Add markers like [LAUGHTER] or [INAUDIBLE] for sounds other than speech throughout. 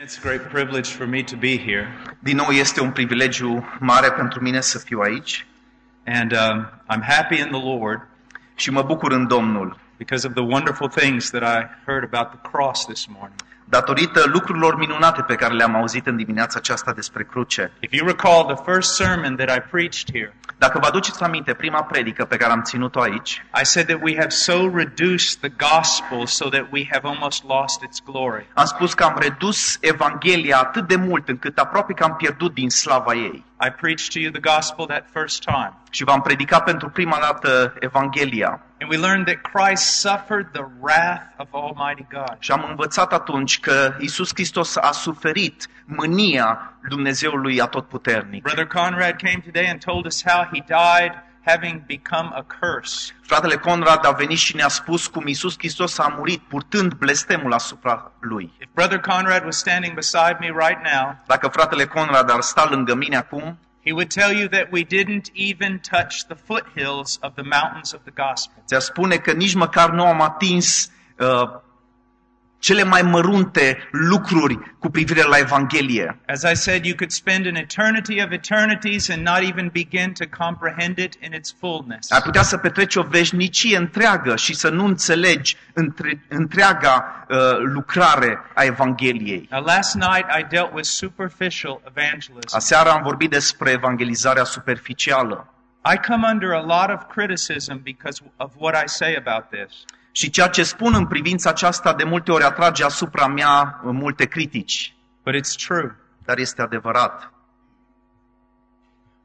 It's a great privilege for me to be here, Din nou este un privilegiu mare pentru mine să fiu aici. And um, I'm happy in the Lord și mă bucur în Domnul. because of the wonderful things that I heard about the cross this morning. Datorită lucrurilor minunate pe care le-am auzit în dimineața aceasta despre cruce. If you recall the first sermon that I preached here, Dacă vă aduceți aminte, prima predică pe care am ținut-o aici, I said that we have so reduced the gospel so that we have almost lost its glory. am spus că am redus Evanghelia atât de mult încât aproape că am pierdut din slava ei. I preached to you the gospel that first time, Și v-am predicat pentru prima dată Evanghelia and we learned that Christ suffered the wrath of Almighty God. și am învățat atunci că Isus Hristos a suferit mânia Dumnezeului Atotputernic. Brother Conrad came today and told us how he died having become a curse. Fratele Conrad a venit și ne-a spus cum Isus Hristos a murit purtând blestemul asupra lui. If Brother Conrad was standing beside me right now, Dacă fratele Conrad ar sta lângă mine acum, he would tell you that we didn't even touch the foothills of the mountains of the gospel. ți-ar spune că nici măcar nu am atins uh, cele mai mărunte lucruri cu privire la Evanghelie. As I said, you could spend an eternity of eternities and not even begin to comprehend it in its fullness. Ai putea să petreci o veșnicie întreagă și să nu înțelegi între, întreaga uh, lucrare a Evangheliei. Now, last night I dealt with superficial evangelism. Aseară am vorbit despre evangelizarea superficială. I come under a lot of criticism because of what I say about this. Și ceea ce spun în privința aceasta de multe ori atrage asupra mea multe critici. But it's true. Dar este adevărat.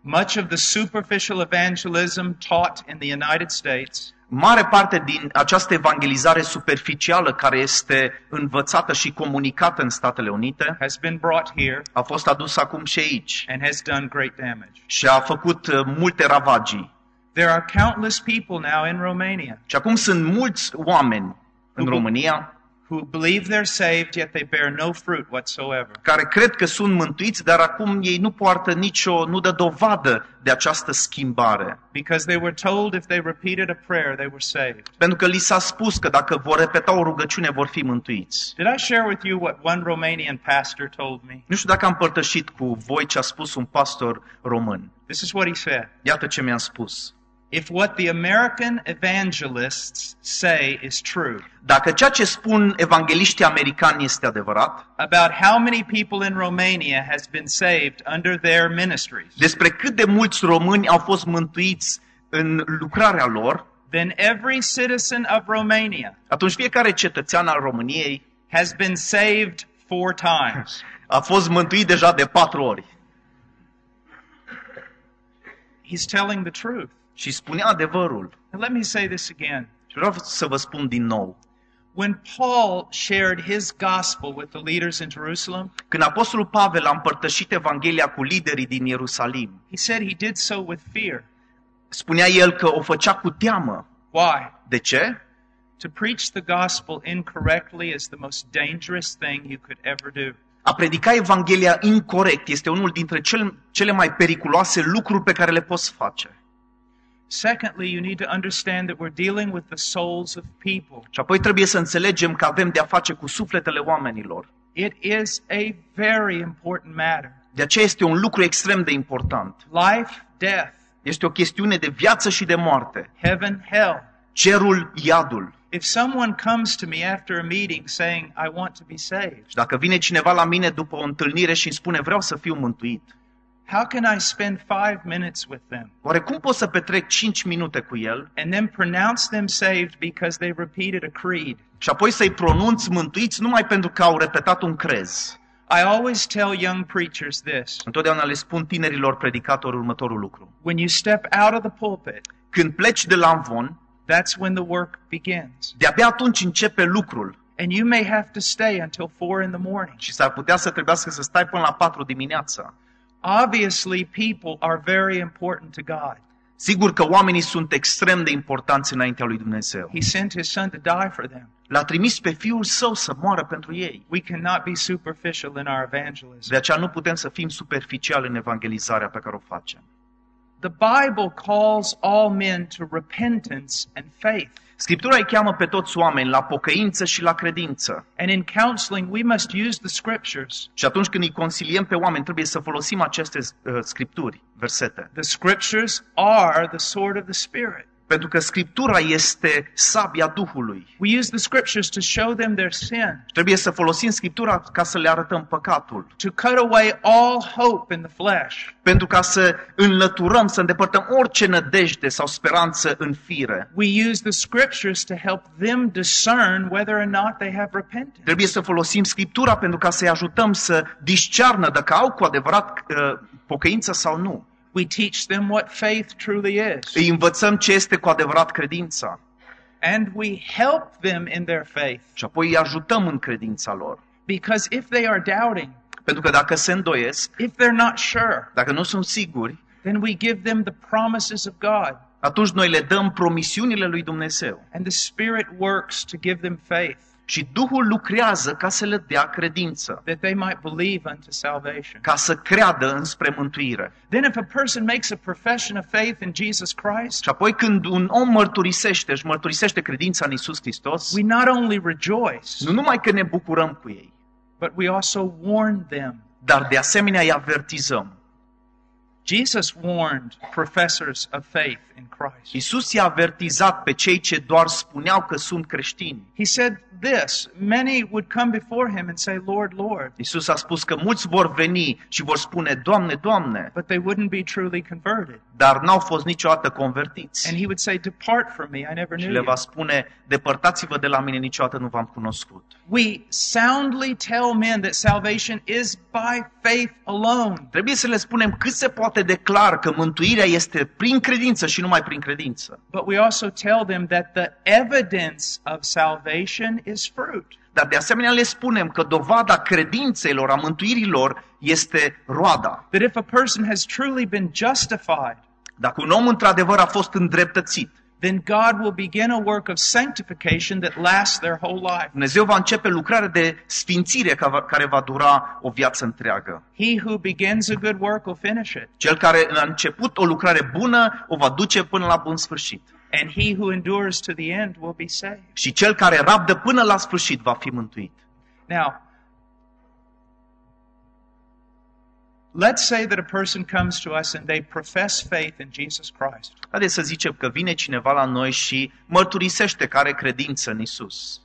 Much of the superficial evangelism taught in the United States Mare parte din această evangelizare superficială care este învățată și comunicată în Statele Unite has been brought here a fost adusă acum și aici and has done great damage. și a făcut uh, multe ravagii. There are countless people now in Romania Și acum sunt mulți oameni în România who believe they're saved, yet they bear no fruit whatsoever. care cred că sunt mântuiți, dar acum ei nu poartă nicio, nu dă dovadă de această schimbare. Because they were told if they repeated a prayer, they were saved. Pentru că li s-a spus că dacă vor repeta o rugăciune, vor fi mântuiți. Did I share with you what one Romanian pastor told me? Nu știu dacă am împărtășit cu voi ce a spus un pastor român. This is what he said. Iată ce mi-a spus. If what the American evangelists say is true Dacă ceea ce spun evangeliștii americani este adevărat, about how many people in Romania has been saved under their ministries, despre cât de mulți români au fost mântuiți în lucrarea lor, then every citizen of Romania atunci fiecare cetățean al României has been saved four times. a fost mântuit deja de patru ori. He's telling the truth. Și spunea adevărul. And let me say this again. Și vreau să vă spun din nou. When Paul shared his gospel with the leaders in Jerusalem, Când Apostolul Pavel a împărtășit Evanghelia cu liderii din Ierusalim, he said he did so with fear. spunea el că o făcea cu teamă. Why? De ce? To preach the gospel incorrectly is the most dangerous thing you could ever do. A predica Evanghelia incorrect este unul dintre cel, cele mai periculoase lucruri pe care le poți face. Secondly, you need to understand that we're dealing with the souls of people. Și apoi trebuie să înțelegem că avem de-a face cu sufletele oamenilor. It is a very important matter. De aceea este un lucru extrem de important. Life, death, Este o chestiune de viață și de moarte. heaven, hell. Cerul, iadul. If someone comes to me after a meeting saying, I want to be saved, Și dacă vine cineva la mine după o întâlnire și îmi spune vreau să fiu mântuit, how can I spend five minutes with them oare cum pot să petrec 5 minute cu el and then pronounce them saved because they repeated a creed? și apoi să-i pronunț mântuiți numai pentru că au repetat un crez? I always tell young preachers this Întotdeauna le spun tinerilor predicatori următorul lucru. when you step out of the pulpit, Când pleci de la învon, that's when the work begins. de-abia atunci începe lucrul And you may have to stay until four in the morning. și s-ar putea să trebuiască să stai până la 4 dimineața. Obviously, people are very important to God. Sigur că oamenii sunt extrem de importanți înaintea lui Dumnezeu. He sent his son to die for them. L-a trimis pe Fiul Său să moară pentru ei. We cannot be superficial in our evangelism. De aceea nu putem să fim superficiali în evangelizarea pe care o facem. The Bible calls all men to repentance and faith. Scriptura îi cheamă pe toți oameni la pocăință și la credință. And in counseling, we must use the scriptures. Și atunci când îi consiliem pe oameni, trebuie să folosim aceste uh, scripturi, versete. The scriptures are the sword of the Spirit. Pentru că Scriptura este sabia Duhului. We use the scriptures to show them their sin, Trebuie să folosim Scriptura ca să le arătăm păcatul. to cut away all hope in the flesh, Pentru ca să înlăturăm, să îndepărtăm orice nădejde sau speranță în fire. we use the scriptures to help them discern whether or not they have repented. Trebuie să folosim Scriptura pentru ca să-i ajutăm să discearnă dacă au cu adevărat uh, pocăință sau nu. We teach them what faith truly is. Îi învățăm ce este cu adevărat credința And we help them in their faith. și apoi îi ajutăm în credința lor. Because if they are doubting, Pentru că dacă se îndoiesc, if they're not sure, dacă nu sunt siguri, then we give them the promises of God. atunci noi le dăm promisiunile lui Dumnezeu. And the Spirit works to give them faith Și Duhul lucrează ca să le dea credință, that they might believe unto salvation. ca să creadă înspre mântuire. Then, if a person makes a profession of faith in Jesus Christ, Și apoi când un om mărturisește, își mărturisește credința în Isus Hristos, we not only rejoice, nu numai că ne bucurăm cu ei, but we also warn them. dar de asemenea îi avertizăm. Jesus warned professors of faith in Christ. Isus i-a avertizat pe cei ce doar spuneau că sunt creștini. He said this Many would come before him and say, Lord, Lord, Isus a spus că mulți vor veni și vor spune, Doamne, Doamne, but they wouldn't be truly converted. Dar n-au fost niciodată convertiți. And he would say, Depart from me, I never Și knew le you. va spune, depărtați-vă de la mine, niciodată nu v-am cunoscut. We soundly tell men that salvation is by faith alone. Trebuie să le spunem cât se poate de clar că mântuirea este prin credință și numai prin credință. But we also tell them that the evidence of salvation is fruit. Dar de asemenea le spunem că dovada credințelor, a mântuirilor, este roada. That if a person has truly been justified, Dacă un om într-adevăr a fost îndreptățit, then God will begin a work of sanctification that lasts their whole life. Dumnezeu va începe lucrarea de sfințire ca va- care va dura o viață întreagă. He who begins a good work will finish it, Cel care a început o lucrare bună o va duce până la bun sfârșit. And he who endures to the end will be saved. Și cel care rabdă până la sfârșit va fi mântuit. Now, let's say that a person comes to us and they profess faith in Jesus Christ. Haideți să zicem că vine cineva la noi și mărturisește că are credință în Isus.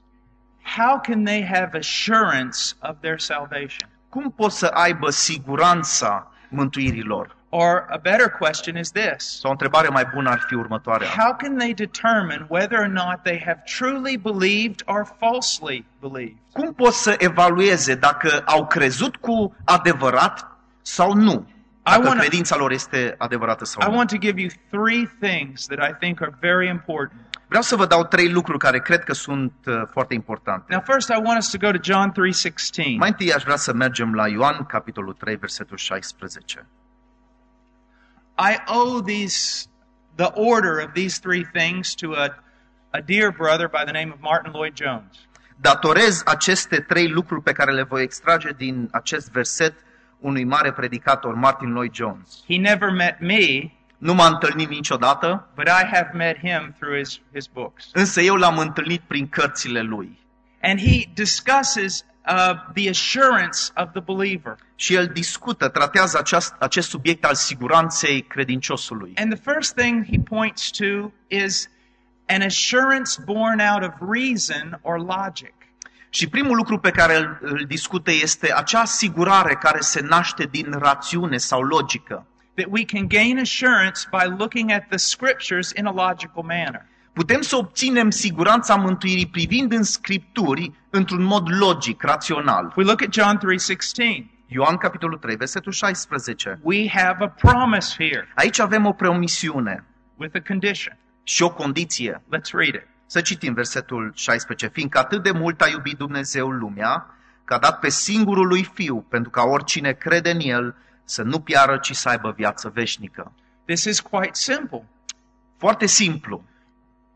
How can they have assurance of their salvation? Cum pot să aibă siguranța mântuirilor? Or a better question is this Sau o întrebare mai bună ar fi următoarea. How can they determine whether or not they have truly believed or falsely believed? Cum pot să evalueze dacă au crezut cu adevărat sau nu? Dacă wanna- credința lor este adevărată I sau nu. want to give you three things that I think are very important. Vreau să vă dau trei lucruri care cred că sunt uh, foarte importante. Now, first, I want us to go to John 3:16. Mai întâi aș vrea să mergem la Ioan, capitolul 3, versetul 16. I owe these the order of these three things to a, a dear brother by the name of Martin Lloyd Jones. Datorez aceste trei lucruri pe care le voi extrage din acest verset unui mare predicator, Martin Lloyd Jones. He never met me, Nu m-a întâlnit niciodată, but I have met him through his, his books. însă eu l-am întâlnit prin cărțile lui. And he discusses uh, the assurance of the believer. Și el discută, tratează aceast, acest subiect al siguranței credinciosului. And the first thing he points to is an assurance born out of reason or logic. Și primul lucru pe care îl, îl discută este acea asigurare care se naște din rațiune sau logică. That we can gain assurance by looking at the scriptures in a logical manner. Putem să obținem siguranța mântuirii privind în scripturi într-un mod logic, rațional. We look at John 3:16. Ioan, capitolul 3, versetul 16. We have a promise here Aici avem o promisiune with a condition. și o condiție. Let's read it. Să citim versetul 16. Fiindcă atât de mult a iubit Dumnezeu lumea, că a dat pe singurul lui Fiu, pentru ca oricine crede în El să nu piară, ci să aibă viață veșnică. This is quite simple. Foarte simplu.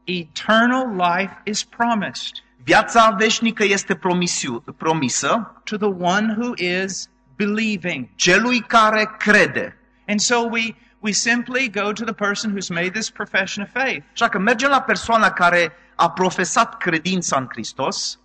Eternal life is promised Viața veșnică este promisiu, promisă to the one who is believing. celui care crede. And so we we simply go to the person who's made this profession of faith Așa că mergem la persoana care a a profesat credința în Hristos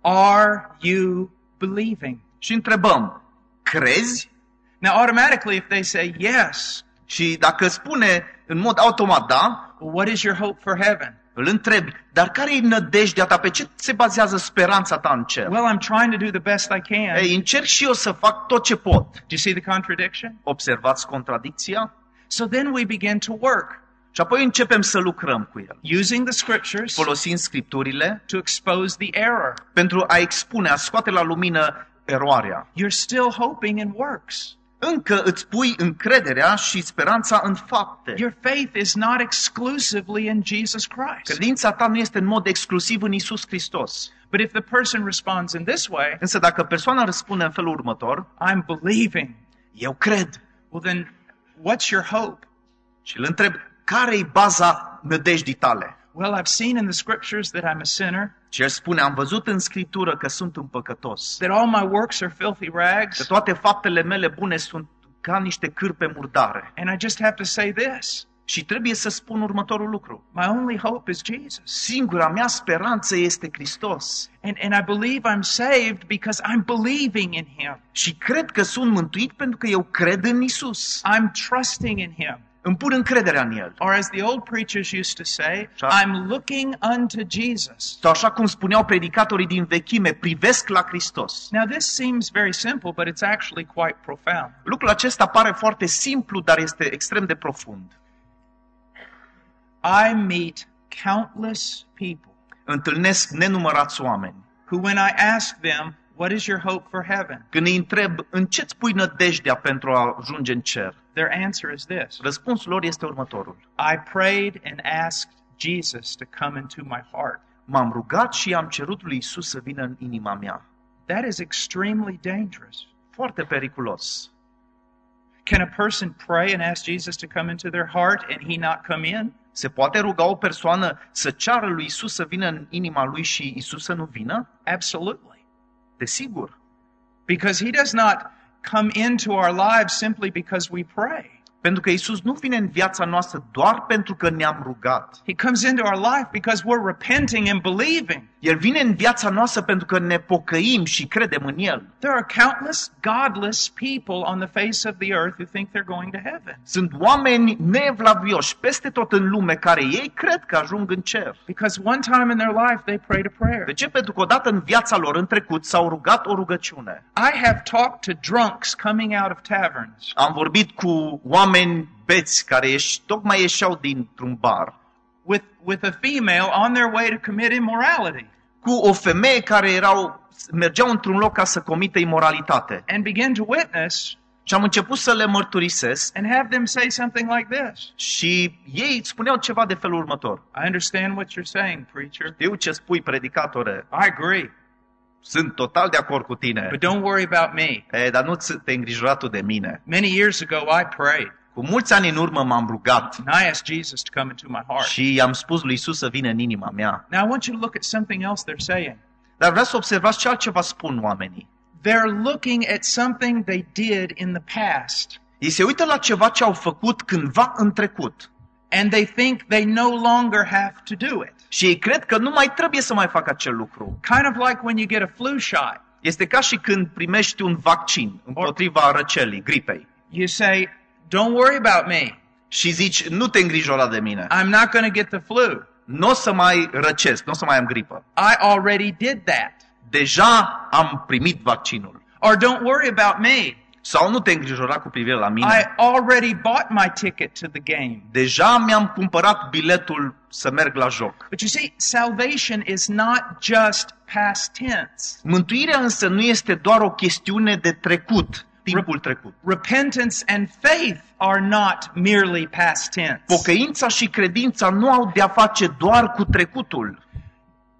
Are you believing? și întrebăm, crezi? Now, automatically, if they say yes, Și dacă spune în mod automat da, well, what is your hope for heaven? Îl întrebi, dar care e nădejdea ta? Pe ce se bazează speranța ta în cer? Well, I'm trying to do the best I can. Ei, încerc și eu să fac tot ce pot. Do you see the contradiction? Observați contradicția? So then we begin to work Și apoi începem să lucrăm cu el, using the scriptures folosind scripturile to expose the error. pentru a expune, a scoate la lumină eroarea. You're still hoping in works. Încă îți pui încrederea și speranța în fapte. Your faith is not exclusively in Jesus Christ. Credința ta nu este în mod exclusiv în Isus Hristos. But if the person responds in this way, Însă dacă persoana răspunde în felul următor, I'm believing, eu cred, well, then what's your hope? și îl întreb, care e baza nădejdii tale? Well, I've seen in the scriptures that I'm a sinner, Și el spune, am văzut în Scriptură că sunt un păcătos, that all my works are filthy că rags, toate faptele mele bune sunt ca niște cârpe murdare. and I just have to say this Și trebuie să spun următorul lucru. my only hope is Jesus. Singura mea speranță este Hristos. And, and I believe I'm saved because I'm believing in Him. Și cred că sunt mântuit pentru că eu cred în Isus. I'm trusting in Him. Îmi pun încrederea în El. Or as the old preachers used to say, Sure. I'm looking unto Jesus. Sau așa cum spuneau predicatorii din vechime, privesc la Hristos. Now, this seems very simple, but it's actually quite profound. Lucrul acesta pare foarte simplu, dar este extrem de profund. I meet countless people Întâlnesc nenumărați oameni. who, when I ask them, What is your hope for heaven? Când îi întreb, în ce-ți pui nădejdea pentru a ajunge în cer? Their answer is this Răspunsul lor este următorul. I prayed and asked Jesus to come into my heart. M-am rugat și am cerut lui Isus să vină în inima mea. That is extremely dangerous. Foarte periculos. Can a person pray and ask Jesus to come into their heart and he not come in? Se poate ruga o persoană să ceară lui Isus să vină în inima lui și Isus să nu vină? Absolutely. Desigur. Because he does not come into our lives simply because we pray. Pentru că Isus nu vine în viața noastră doar pentru că ne-am rugat. He comes into our life because we're repenting and believing. El vine în viața noastră pentru că ne pocăim și credem în El. There are countless godless people on the face of the earth who think they're going to heaven Sunt oameni neevlavioși peste tot în lume care ei cred că ajung în cer. because one time in their life they prayed a prayer. De ce? Pentru că odată în viața lor în trecut s-au rugat o rugăciune. I have talked to drunks coming out of taverns Am vorbit cu oameni beți care ieși, tocmai ieșeau dintr-un bar, with, with a female on their way to commit immorality cu o femeie care erau, mergeau într-un loc ca să comită imoralitate. and begin to witness Și am început să le mărturisesc and have them say something like this și ei spuneau ceva de felul următor. I understand what you're saying, preacher. Știu ce spui, predicatore, I agree. sunt total de acord cu tine, But don't worry about me. e, dar nu ți- te îngrijora tu de mine. Many years ago, I prayed Cu mulți ani în urmă m-am rugat and I asked Jesus to come into my heart. și i-am spus lui Isus să vină în inima mea. Now, I want you to look at something else they're saying. Dar vreau să observați ce altceva spun oamenii. They're looking at something they did in the past, Ei se uită la ceva ce au făcut cândva în trecut and they think they no longer have to do it. și ei cred că nu mai trebuie să mai facă acel lucru. Kind of like when you get a flu shot. Este ca și când primești un vaccin împotriva răcelii, gripei You say, Don't worry about me. și zici, nu te îngrijora de mine, I'm not going to get the flu. nu o să mai răcesc, nu o să mai am gripă. I already did that. Deja am primit vaccinul. Or don't worry about me. Sau nu te îngrijora cu privire la I mine. already bought my ticket to the game. Deja mi-am cumpărat biletul să merg la joc. But you see, salvation is not just past tense. Mântuirea însă nu este doar o chestiune de trecut, timpul trecut. Repentance and faith are not merely past tense. Pocăința și credința nu au de-a face doar cu trecutul.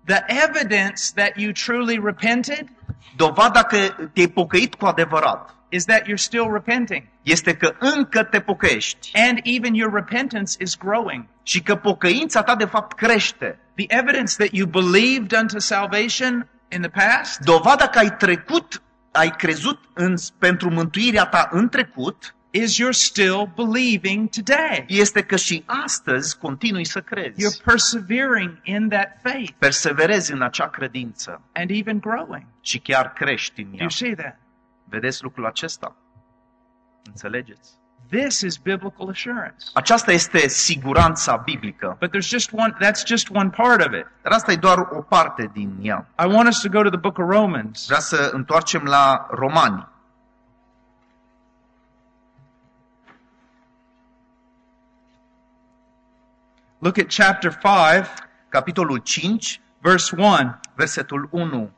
The evidence that you truly repented Dovada că te-ai pocăit cu adevărat is that you're still repenting. este că încă te pocăiești And even your repentance is growing. și că pocăința ta de fapt crește. The evidence that you believed unto salvation in the past Dovada că ai trecut, ai crezut în, pentru mântuirea ta în trecut is you're still believing today. este că și astăzi continui să crezi. You're persevering in that faith Perseverezi în acea credință and even growing. și chiar crești în Do ea. you see that? Vedeți lucrul acesta? Înțelegeți? This is biblical assurance. Aceasta este siguranța biblică. But there's just one that's just one part of it. Dar asta e doar o parte din ea. I want us to go to the book of Romans. Vreau să întoarcem la Romani. Look at chapter 5, Capitolul 5, verse 1. versetul 1.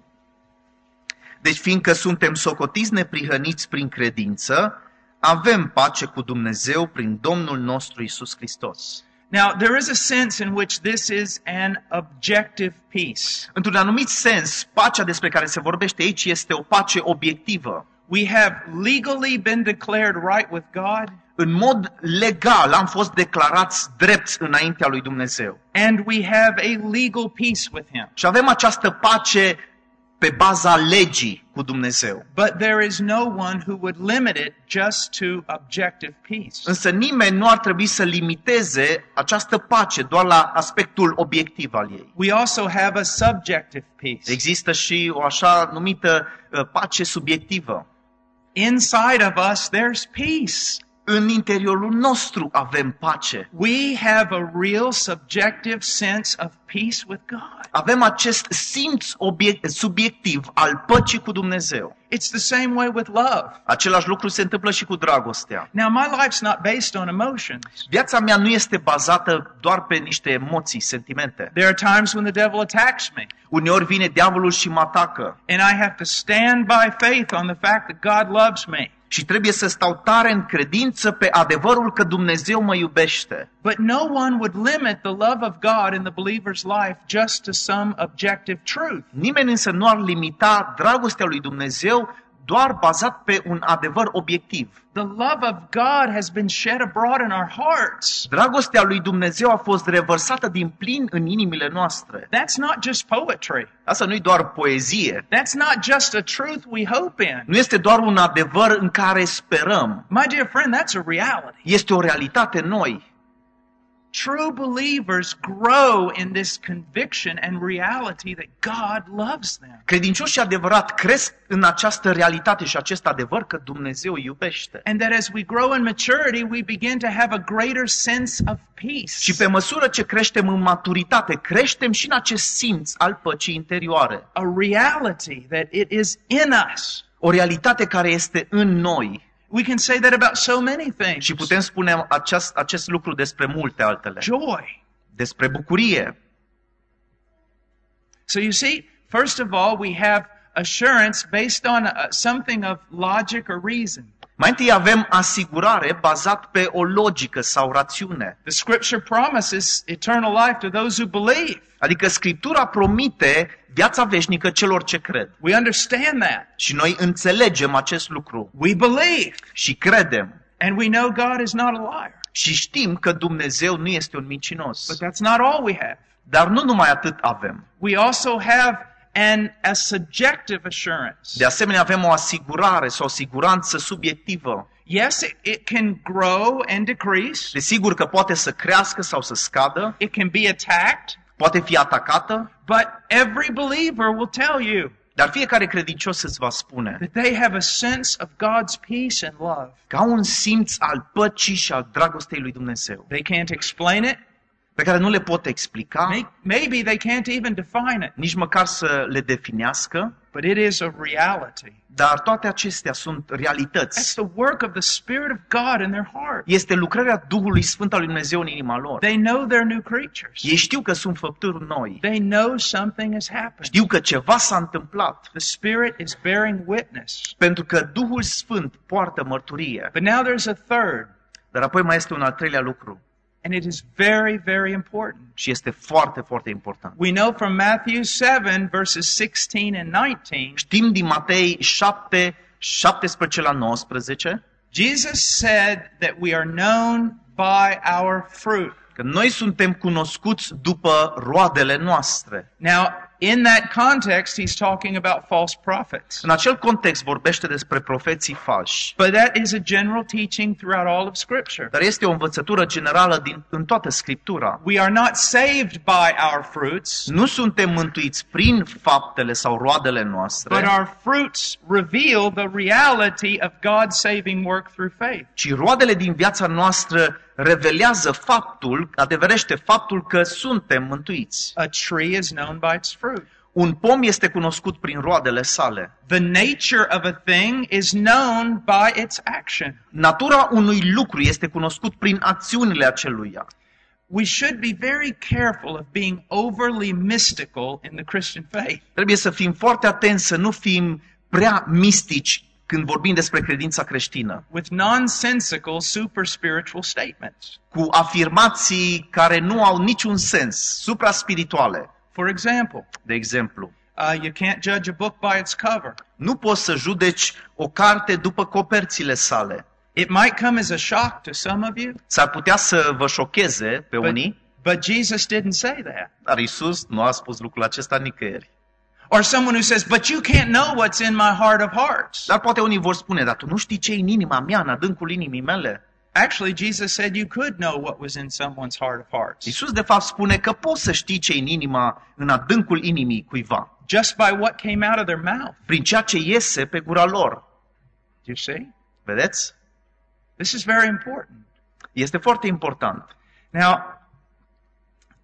Deci fiindcă suntem socotiți neprihăniți prin credință, avem pace cu Dumnezeu prin Domnul nostru Isus Hristos. Now, there is a sense in which this is an objective peace. Într-un anumit sens, pacea despre care se vorbește aici este o pace obiectivă. We have legally been declared right with God, În mod legal am fost declarați drepți înaintea lui Dumnezeu. and we have a legal peace with Him. Și avem această pace pe baza legii cu Dumnezeu. But there is no one who would limit it just to objective peace. Însă nimeni nu ar trebui să limiteze această pace doar la aspectul obiectiv al ei. We also have a subjective peace. Există și o așa numită uh, pace subiectivă. Inside of us, there's peace. În interiorul nostru avem pace. We have a real subjective sense of peace with God. Avem acest simț obiect, subiectiv al păcii cu Dumnezeu. It's the same way with love. Același lucru se întâmplă și cu dragostea. Now, my life's not based on emotions. Viața mea nu este bazată doar pe niște emoții, sentimente. There are times when the devil attacks me, Uneori vine diavolul și mă atacă and I have to stand by faith on the fact that God loves me. Și trebuie să stau tare în credință pe adevărul că Dumnezeu mă iubește. But no one would limit the love of God in the believer's life just to some objective truth. Nimeni însă nu ar limita dragostea lui Dumnezeu doar bazat pe un adevăr obiectiv. The love of God has been shed abroad in our hearts. Dragostea lui Dumnezeu a fost revărsată din plin în inimile noastre. That's not just poetry. Asta nu e doar poezie. That's not just a truth we hope in. Nu este doar un adevăr în care sperăm. My dear friend, that's a reality. Este o realitate în noi. True believers grow in this conviction and reality that God loves them. Credincioșii adevărat cresc în această realitate și acest adevăr că Dumnezeu iubește. And that as we grow in maturity, we begin to have a greater sense of peace. Și pe măsură ce creștem în maturitate, creștem și în acest simț al păcii interioare. A reality that it is in us. O realitate care este în noi. We can say that about so many things. Și putem spune acest, acest lucru despre multe altele. Joy. Despre bucurie. So you see, first of all, we have assurance based on uh, something of logic or reason. Mai întâi avem asigurare bazat pe o logică sau rațiune. The scripture promises eternal life to those who believe. Adică Scriptura promite viața veșnică celor ce cred. We understand that. Și noi înțelegem acest lucru We believe. și credem And we know God is not a liar. și știm că Dumnezeu nu este un mincinos. But that's not all we have. Dar nu numai atât avem. We also have an a subjective assurance. De asemenea, avem o asigurare sau o siguranță subiectivă. Yes, it, it can grow and decrease. Desigur că poate să crească sau să scadă, It can be attacked. poate fi atacată, But every believer will tell you dar fiecare credincios îți va spune that they have a sense of God's peace and love. că au un simț al păcii și al dragostei lui Dumnezeu, They can't explain it. Pe care nu le pot explica, May- Maybe they can't even define it. nici măcar să le definească, But it is a reality. dar toate acestea sunt That's realități. the work of the Spirit of God in their heart. Este lucrarea Duhului Sfânt al lui Dumnezeu în inima lor. They know they're new creatures. Ei știu că sunt făpturi noi. They know something has happened. Știu că ceva s-a întâmplat. The Spirit is bearing witness. Pentru că Duhul Sfânt poartă mărturie. But now there's a third, Dar apoi mai este un al treilea lucru and it is very, very important. și este foarte, foarte important. We know from Matthew 7, verses 16 and 19, Știm din Matei 7, 17 la 19, Jesus said that we are known by our fruit. că noi suntem cunoscuți după roadele noastre. Now, in that context, he's talking about false prophets. În acel context vorbește despre profeții falși. But that is a general teaching throughout all of Scripture. Dar este o învățătură generală din, în toată Scriptura. We are not saved by our fruits, Nu suntem mântuiți prin faptele sau roadele but noastre, our fruits reveal the reality of God's saving work through faith. ci roadele din viața noastră revelează faptul, adeverește faptul că suntem mântuiți. A tree is known by its fruit. Un pom este cunoscut prin roadele sale. The nature of a thing is known by its action. Natura unui lucru este cunoscut prin acțiunile aceluia. We should be very careful of being overly mystical in the Christian faith. Trebuie să fim foarte atenți să nu fim prea mistici când vorbim despre credința creștină, with nonsensical super spiritual statements. cu afirmații care nu au niciun sens, supraspirituale. For example, De exemplu, uh, you can't judge a book by its cover. nu poți să judeci o carte după coperțile sale. It might come as a shock to some of you, S-ar putea să vă șocheze pe but, unii, but Jesus didn't say that. dar Isus nu a spus lucrul acesta nicăieri. Or someone who says, but you can't know what's in my heart of hearts. Dar poate unii vor spune, dar tu nu știi ce e în inima mea, în adâncul inimii mele. Actually, Jesus said you could know what was in someone's heart of hearts Isus de fapt spune că poți să știi ce e în inima, în adâncul inimii cuiva, just by what came out of their mouth. prin ceea ce iese pe gura lor. Do you see? Vedeți? This is very important. Este foarte important. Now,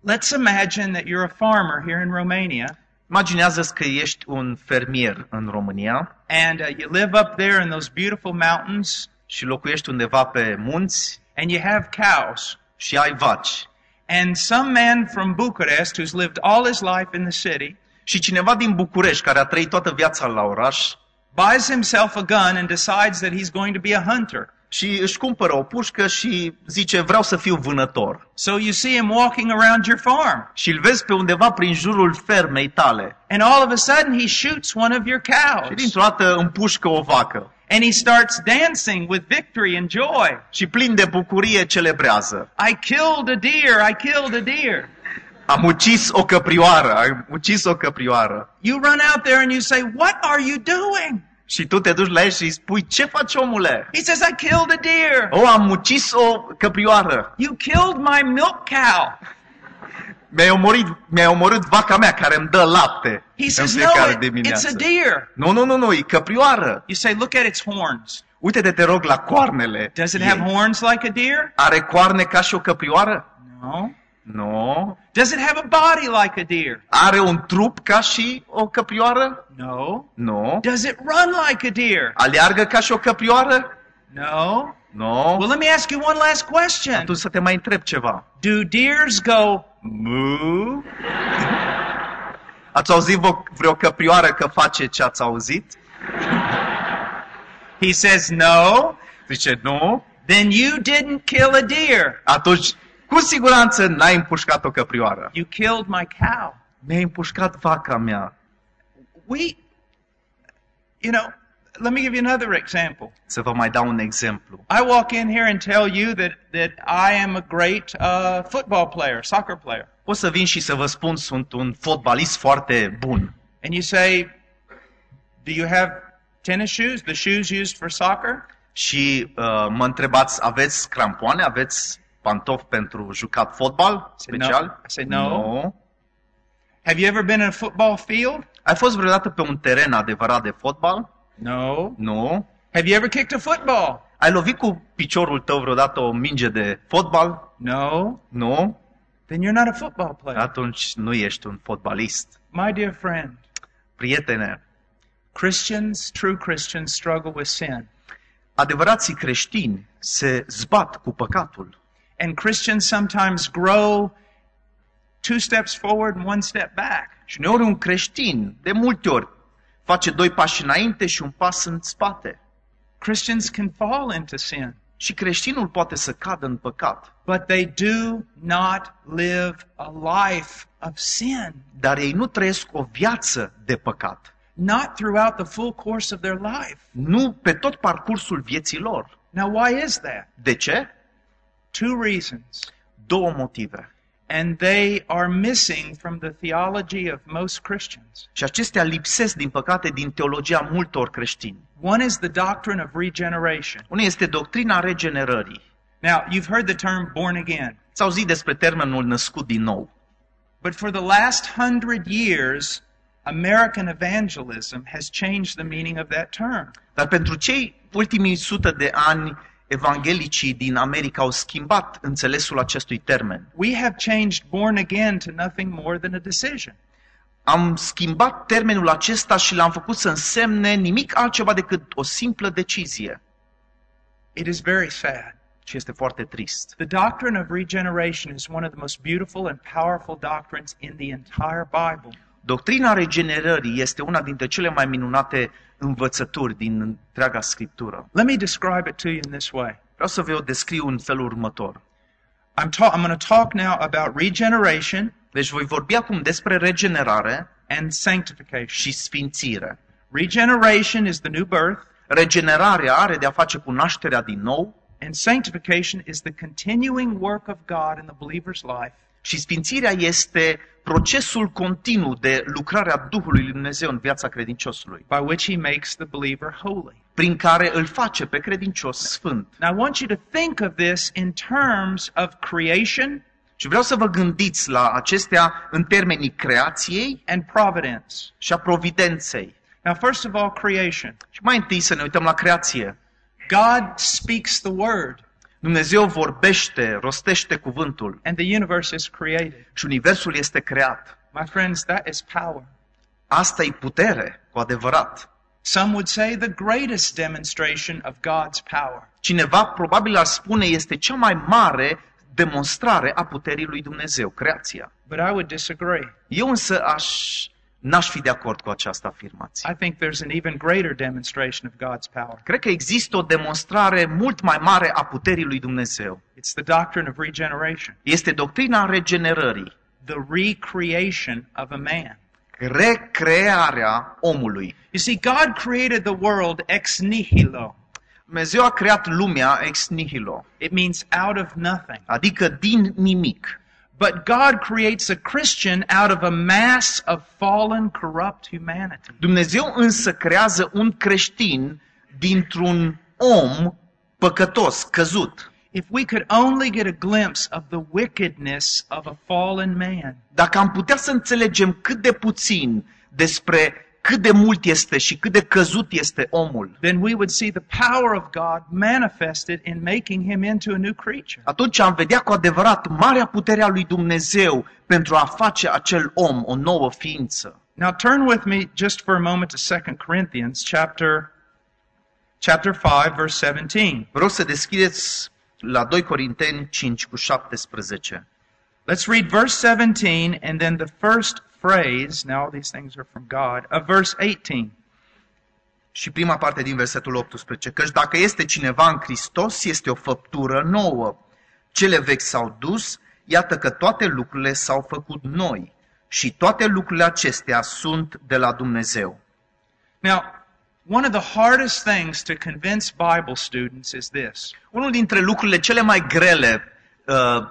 let's imagine that you're a farmer here in Romania Imaginează că ești un fermier în România and uh, you live up there in those beautiful mountains și locuiești undeva pe munți and you have cows. și ai vaci. And some man from Bucharest who's lived all his life in the city Și cineva din București, care a trăit toată viața la oraș, buys himself a gun and decides that he's going to be a hunter. Și își cumpără o pușcă și zice, vreau să fiu vânător. So you see him walking around your farm. Și îl vezi pe undeva prin jurul fermei tale. And all of a sudden he shoots one of your Și cows. dintr-o dată împușcă o vacă. And he starts dancing with victory and joy. Și plin de bucurie celebrează. I killed a deer. I killed a deer. Am ucis o căprioară, am ucis o căprioară. You run out there and you say, What are you doing? Și tu te duci la el și îi spui, ce faci omule? He says, I killed a deer. O, am ucis o căprioară. You killed my milk cow. Mi-ai omorât, mi-ai omorât vaca mea care îmi dă lapte He în says, No, fiecare it- it's dimineață. a deer. Nu, nu, nu, nu, e căprioară. You say, Look at its horns. Uite-te, te rog, la coarnele. Does it ei. have horns like a deer? Are coarne ca și o căprioară? No. Nu. Does it have a body like a deer? Are un trup ca și o căprioară? No. Nu. Does it run like a deer? Aleargă ca și o căprioară? No. Nu. Well, let me ask you one last question. Atunci să te mai întreb ceva. Do deers go Mu? [LAUGHS] Ați auzit vreo, vreo căprioară că face ce ați auzit? He says no. Zice, nu. Then you didn't kill a deer. Atunci, cu siguranță n-ai împușcat o căprioară. You killed my cow. Mi-ai împușcat vaca mea. We, you know, let me give you another example. Să vă mai dau un exemplu. I walk in here and tell you that, that I am a great uh, football player, soccer player. Pot să vin și să vă spun, sunt un fotbalist foarte bun. And you say, Do you have tennis shoes, the shoes used for soccer? Și uh, mă întrebați, aveți crampoane, aveți pantofi pentru jucat fotbal special? I say no. Nu. Have you ever been in a football field? Ai fost vreodată pe un teren adevărat de fotbal? No. Nu. Have you ever kicked a football? Ai lovit cu piciorul tău vreodată o minge de fotbal? No. Nu. Then you're not a football player. Atunci nu ești un fotbalist. My dear friend, Prietene, Christians, true Christians, struggle with sin. adevărații creștini se zbat cu păcatul. And Christians sometimes grow two steps forward and one step back. Și uneori un creștin, de multe ori, face doi pași înainte și un pas în spate. Christians can fall into sin, Și creștinul poate să cadă în păcat. but they do not live a life of sin, Dar ei nu trăiesc o viață de păcat. not throughout the full course of their life. Nu pe tot parcursul vieții lor. Now, why is that? De ce? Two reasons. Două motive. and they are missing from the theology of most Christians. Și acestea lipsesc, din păcate, din teologia multor creștini. One is the doctrine of regeneration. Unul este doctrina regenerării. Now, you've heard the term born again, Ți-au auzit despre termenul născut din nou. but for the last hundred years, American evangelism has changed the meaning of that term. Dar pentru cei ultimii sută de ani, evanghelicii din America au schimbat înțelesul acestui termen. We have changed born again to nothing more than a decision. Am schimbat termenul acesta și l-am făcut să însemne nimic altceva decât o simplă decizie. It is very sad. Și este foarte trist. The doctrine of regeneration is one of the most beautiful and powerful doctrines in the entire Bible. Doctrina regenerării este una dintre cele mai minunate învățături din întreaga Scriptură. Let me describe it to you in this way. Vreau să vă o descriu în felul următor. I'm, ta- I'm going to talk now about regeneration Deci voi vorbi acum despre regenerare and sanctification. și sfințire. Regeneration is the new birth, Regenerarea are de a face cu nașterea din nou and sanctification is the continuing work of God in the believer's life și sfințirea este procesul continuu de lucrarea Duhului Lui Dumnezeu în viața credinciosului, by which he makes the believer holy. prin care îl face pe credincios sfânt. Now, I want you to think of this in terms of creation Și vreau să vă gândiți la acestea în termenii creației and providence. și a providenței. Now, first of all, creation. Și mai întâi să ne uităm la creație. God speaks the word, Dumnezeu vorbește, rostește cuvântul and the universe is created. și universul este creat. My friends, that is power. Asta e putere, cu adevărat. Some would say the greatest demonstration of God's power. Cineva probabil ar spune este cea mai mare demonstrare a puterii lui Dumnezeu, creația. But I would disagree. Eu însă aș, n-aș fi de acord cu această afirmație. I think there's an even greater demonstration of God's power. Cred că există o demonstrare mult mai mare a puterii lui Dumnezeu. It's the doctrine of regeneration, Este doctrina regenerării, the recreation of a man. recrearea omului. You see, God created the world ex nihilo. Dumnezeu a creat lumea ex nihilo, It means out of nothing. adică din nimic. But God creates a Christian out of a mass of fallen, corrupt humanity. Dumnezeu însă creează un creștin dintr-un om păcătos, căzut. If we could only get a glimpse of the wickedness of a fallen man, Dacă am putea să înțelegem cât de puțin despre cât de mult este și cât de căzut este omul, then we would see the power of God manifested in making him into a new creature. atunci am vedea cu adevărat marea putere a lui Dumnezeu pentru a face acel om o nouă ființă. Now turn with me just for a moment to 2 Corinthians chapter chapter 5 verse 17. Vreau să deschideți la 2 Corinteni 5 cu 17. Let's read verse 17 and then the first phrase, now all these things are from God, of verse 18. Și prima parte din versetul 18, căci dacă este cineva în Hristos, este o făptură nouă. Cele vechi s-au dus, iată că toate lucrurile s-au făcut noi. Și toate lucrurile acestea sunt de la Dumnezeu. Now, one of the hardest things to convince Bible students is this. Unul dintre lucrurile cele mai grele uh,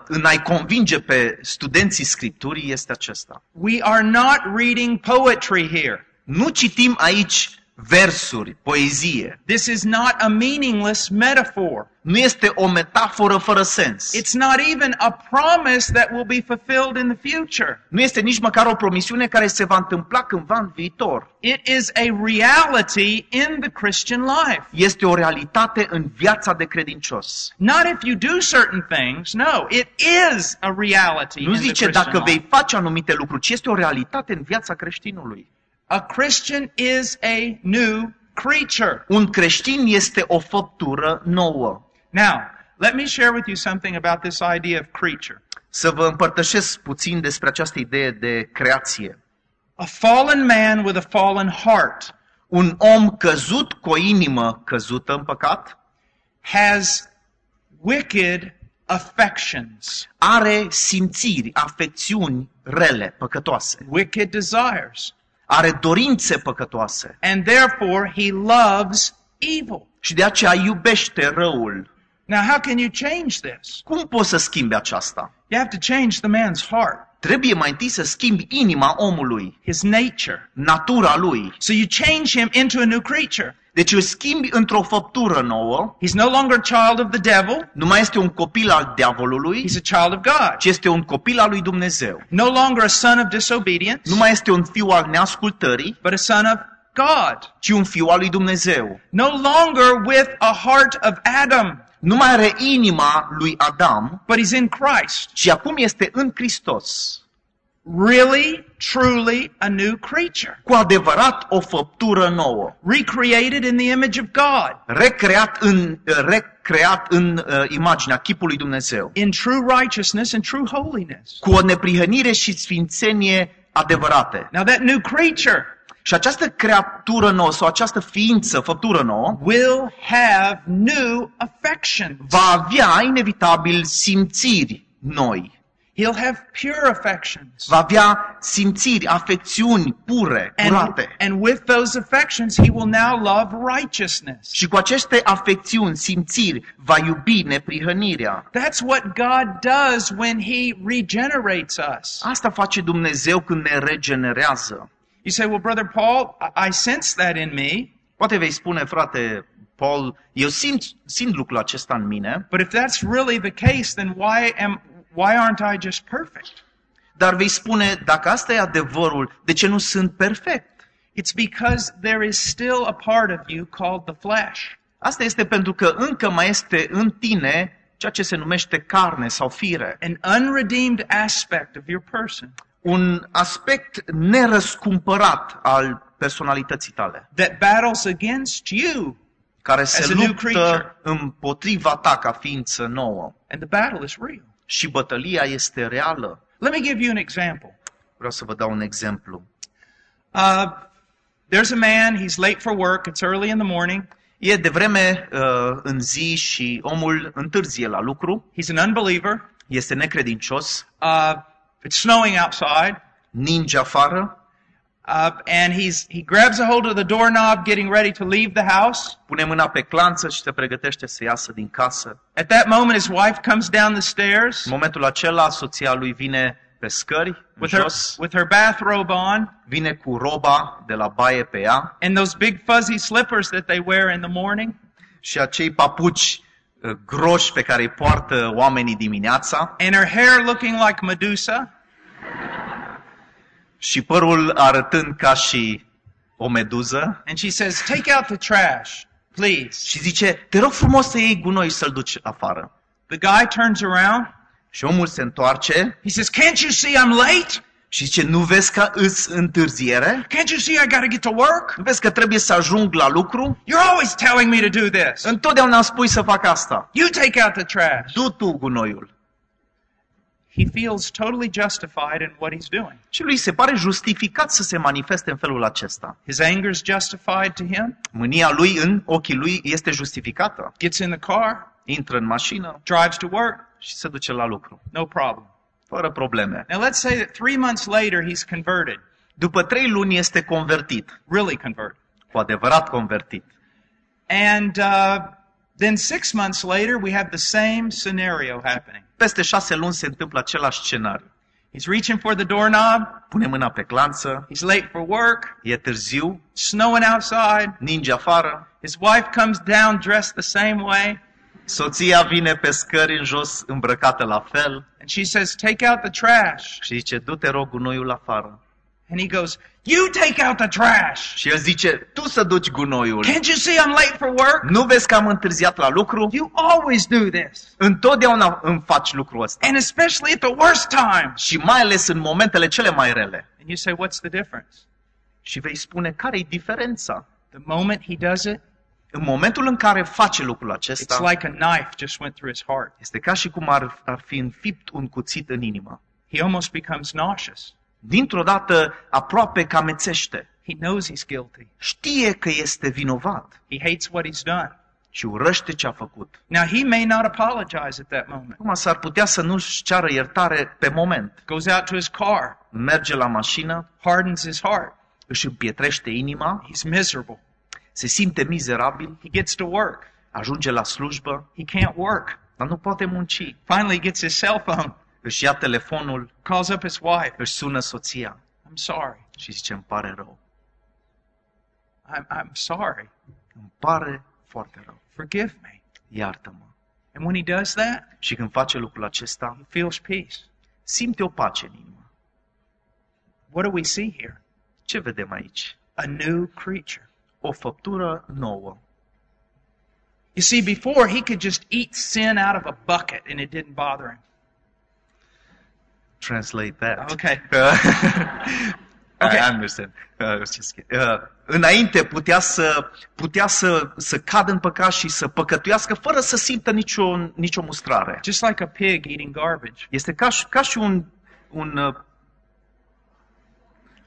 în a-i convinge pe studenții Scripturii este acesta. We are not reading poetry here. Nu citim aici versuri, poezie. This is not a meaningless metaphor. Nu este o metaforă fără sens. It's not even a promise that will be fulfilled in the future. Nu este nici măcar o promisiune care se va întâmpla cândva în viitor. It is a reality in the Christian life. Este o realitate în viața de credincios. Not if you do certain things. No, it is a reality Nu in the zice Christian dacă life. vei face anumite lucruri, ci este o realitate în viața creștinului. A Christian is a new creature. Un creștin este o făptură nouă. Now, let me share with you something about this idea of creature. Să vă împărtășesc puțin despre această idee de creație. A fallen man with a fallen heart Un om căzut cu o inimă căzută în păcat has wicked affections, are simțiri, afecțiuni rele, păcătoase. wicked desires, Are dorințe păcătoase and therefore he loves evil. și de aceea iubește răul. Now, how can you change this? Cum poți să schimbi aceasta? You have to change the man's heart, Trebuie mai întâi să schimbi inima omului, his nature. natura lui. So you change him into a new creature. Deci îl schimbi într-o făptură nouă, He's no longer a child of the devil, nu mai este un copil al diavolului, he's a child of God. ci este un copil al lui Dumnezeu. No longer a son of disobedience, Nu mai este un fiu al neascultării, but a son of God. ci un fiu al lui Dumnezeu. No longer with a heart of Adam, Nu mai are inima lui Adam, but he's in Christ. ci acum este în Hristos. Really, truly a new creature. Cu adevărat o făptură nouă, Recreated in the image of God, recreat în, recreat în uh, imaginea chipului Dumnezeu, in true righteousness and true holiness. cu o neprihănire și sfințenie adevărate. Now, that new creature Și această creatură nouă sau această ființă, făptură nouă, will have new affections. va avea inevitabil simțiri noi. He'll have pure affections. Va avea simțiri, afecțiuni pure, And, curate. and with those affections, he will now love righteousness. Și cu aceste afecțiuni, simțiri, va iubi neprihănirea. That's what God does when he regenerates us. Asta face Dumnezeu când ne regenerează. You say, well, Brother Paul, I- I sense that in me, Poate vei spune, frate Paul, eu simt, simt lucrul acesta în mine, but if that's really the case, then why am why aren't I just perfect? dar vei spune, dacă asta e adevărul, de ce nu sunt perfect? It's because there is still a part of you called the flesh. Asta este pentru că încă mai este în tine ceea ce se numește carne sau fire. an unredeemed aspect of your person Un aspect nerăscumpărat al personalității tale, that battles against you, care As se a new luptă creature. împotriva ta ca ființă nouă. and the battle is real. Și bătălia este reală. Let me give you an example. Vreau să vă dau un exemplu. Uh, there's a man, he's late for work, it's early in the morning, E de vreme uh, în zi și omul întârzie la lucru, he's an unbeliever, este necredincios, uh, it's snowing outside, ninge afară, uh, and he's, he grabs a hold of the doorknob, getting ready to leave the house. pune mâna pe clanță și se pregătește să iasă din casă. At that moment, his wife comes down the stairs În momentul acela, soția lui vine pe scări, în with her, jos, with her bathrobe on vine cu roba de la baie pe ea and those big fuzzy slippers that they wear in the morning. și acei papuci uh, groși pe care îi poartă oamenii dimineața and her hair looking like Medusa, și părul arătând ca și o meduză and she says, Take out the trash, please. și zice, te rog frumos să iei gunoi și să-l duci afară. The guy turns around. Și omul se întoarce He says, Can't you see I'm late? și zice, nu vezi că îți întârziere? Can't you see I got to get to work? Nu vezi că trebuie să ajung la lucru? You're always telling me to do this. Întotdeauna îmi spui să fac asta. You take out the trash. Du tu gunoiul. He feels totally justified in what he's doing. Și lui se pare justificat să se manifeste în felul acesta. His anger's justified to him. Mânia lui în ochii lui este justificată. Gets in the car, Intră în mașină drives to work, și se duce la lucru. no problem. Fără probleme. Now let's say that three months later he's converted, După trei luni este convertit. really converted. Cu adevărat convertit. And uh, then six months later we have the same scenario happening. Peste șase luni se întâmplă același scenariu. He's reaching for the doorknob. Pune mâna pe clanță, He's late for work. e târziu, Snowing outside. ninge afară, His wife comes down dressed the same way. soția vine pe scări în jos îmbrăcată la fel And she says, Take out the trash. și zice, du-te rog gunoiul afară. And he goes, You take out the trash. Și el zice, tu să duci gunoiul. Can't you see I'm late for work? Nu vezi că am întârziat la lucru? You always do this. Întotdeauna îmi faci lucrul ăsta. And especially at the worst times. Și mai ales în momentele cele mai rele. And you say, What's the difference? Și vei spune, care e diferența? The moment he does it, În momentul în care face lucrul it's acesta, like a knife just went through his heart. este ca și cum ar, ar fi înfipt un cuțit în inimă. He almost becomes nauseous. Dintr-o dată, aproape că amețește. He knows he's guilty. Știe că este vinovat He hates what he's done. și urăște ce a făcut. Now, he may not apologize at that moment. Acum s-ar putea să nu-și ceară iertare pe moment. Goes out to his car, Merge la mașină, hardens his heart. își împietrește inima, He's miserable. se simte mizerabil, He gets to work. Ajunge la slujbă, He can't work. dar nu poate munci. Finally, he gets his cell phone, Își ia telefonul, calls up his wife. își sună soția I'm sorry. și zice, îmi pare rău. I'm, I'm sorry. Îmi pare foarte rău. Forgive me. Iartă-mă. And when he does that, Și când face lucrul acesta, he feels peace. simte o pace în inimă. What do we see here? Ce vedem aici? A new creature. O făptură nouă. You see, before he could just eat sin out of a bucket and it didn't bother him. Translate that. Okay. [LAUGHS] [LAUGHS] I understand. Uh, just kidding. uh, înainte putea să putea să, să cadă în păcat și să păcătuiască fără să simtă nicio, nicio mustrare. Just like a pig eating garbage. Este ca, și- ca și un, un uh,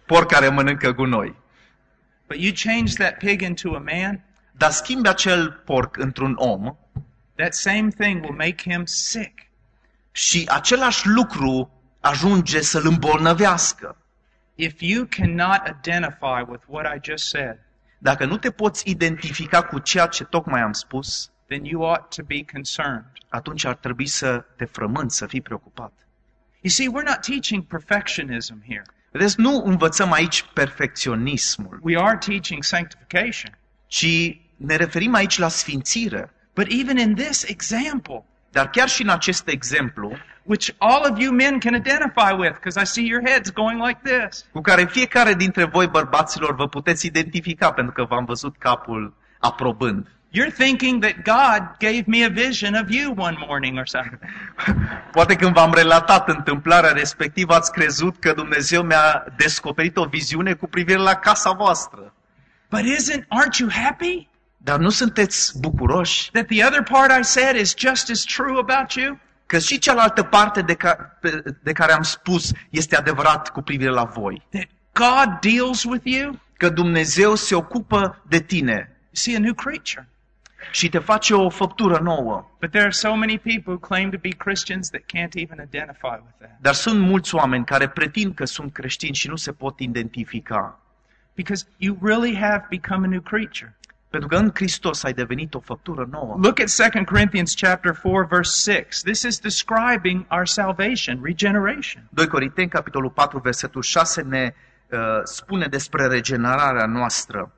porc care mănâncă gunoi. But you change that pig into a man, Dar schimbi acel porc într-un om that same thing will make him sick. și același lucru ajunge să-l îmbolnăvească. If you cannot identify with what I just said, Dacă nu te poți identifica cu ceea ce tocmai am spus, then you ought to be concerned. atunci ar trebui să te frămânți, să fii preocupat. You see, we're not teaching perfectionism here. Vedeți, nu învățăm aici perfecționismul, We are teaching sanctification. ci ne referim aici la sfințire. But even in this example, Dar chiar și în acest exemplu, which all of you men can identify with, because I see your heads going like this. cu care fiecare dintre voi, bărbaților, vă puteți identifica, pentru că v-am văzut capul aprobând. You're thinking that God gave me a vision of you one morning or something. [LAUGHS] Poate când v-am relatat întâmplarea respectivă, ați crezut că Dumnezeu mi-a descoperit o viziune cu privire la casa voastră. But isn't aren't you happy Dar nu sunteți bucuroși that the other part I said is just as true about you? Că și cealaltă parte de, ca, pe- de care am spus este adevărat cu privire la voi. That God deals with you? Că Dumnezeu se ocupă de tine You see a new creature. și te face o făptură nouă. But there are so many people who claim to be Christians that can't even identify with that. Dar sunt mulți oameni care pretind că sunt creștini și nu se pot identifica. Because you really have become a new creature. Pentru că în Hristos ai devenit o făptură nouă. Look at 2 Corinthians chapter 4 verse 6. This is describing our salvation, regeneration. 2 Corinteni, capitolul 4, versetul 6 ne uh, spune despre regenerarea noastră.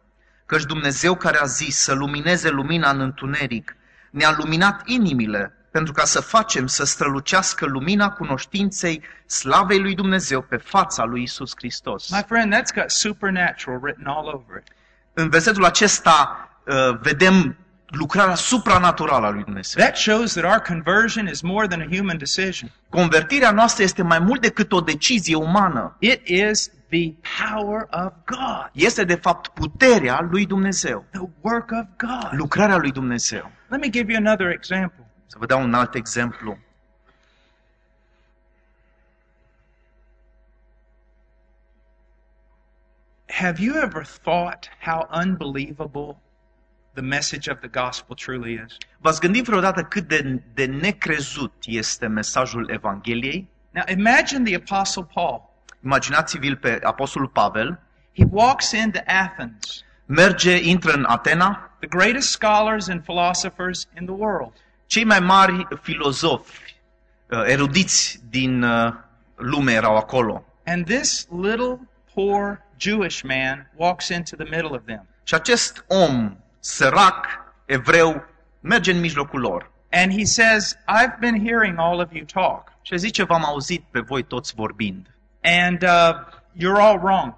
Căci Dumnezeu care a zis să lumineze lumina în întuneric, ne-a luminat inimile pentru ca să facem să strălucească lumina cunoștinței slavei lui Dumnezeu pe fața lui Isus Hristos. My friend, that's got supernatural written all over it. În versetul acesta uh, vedem lucrarea supranaturală a lui Dumnezeu. That shows that our conversion is more than a human decision. Convertirea noastră este mai mult decât o decizie umană. It is the power of God, Este de fapt puterea lui Dumnezeu, the work of God. lucrarea lui Dumnezeu. Let me give you another example. Să vă dau un alt exemplu. Have you ever thought how unbelievable the message of the gospel truly is? V-ați gândit vreodată cât de, de necrezut este mesajul Evangheliei? Now imagine the Apostle Paul. Imaginați-vi-l pe Apostolul Pavel, He walks into Athens, merge, intră în Atena, the greatest scholars and philosophers in the world. cei mai mari filozofi, uh, erudiți din uh, lume erau acolo. And this little poor Jewish man walks into the middle of them. Și acest om sărac, evreu, merge în mijlocul lor. And he says, I've been hearing all of you talk, Și zice, v-am auzit pe voi toți vorbind. and uh, you're all wrong.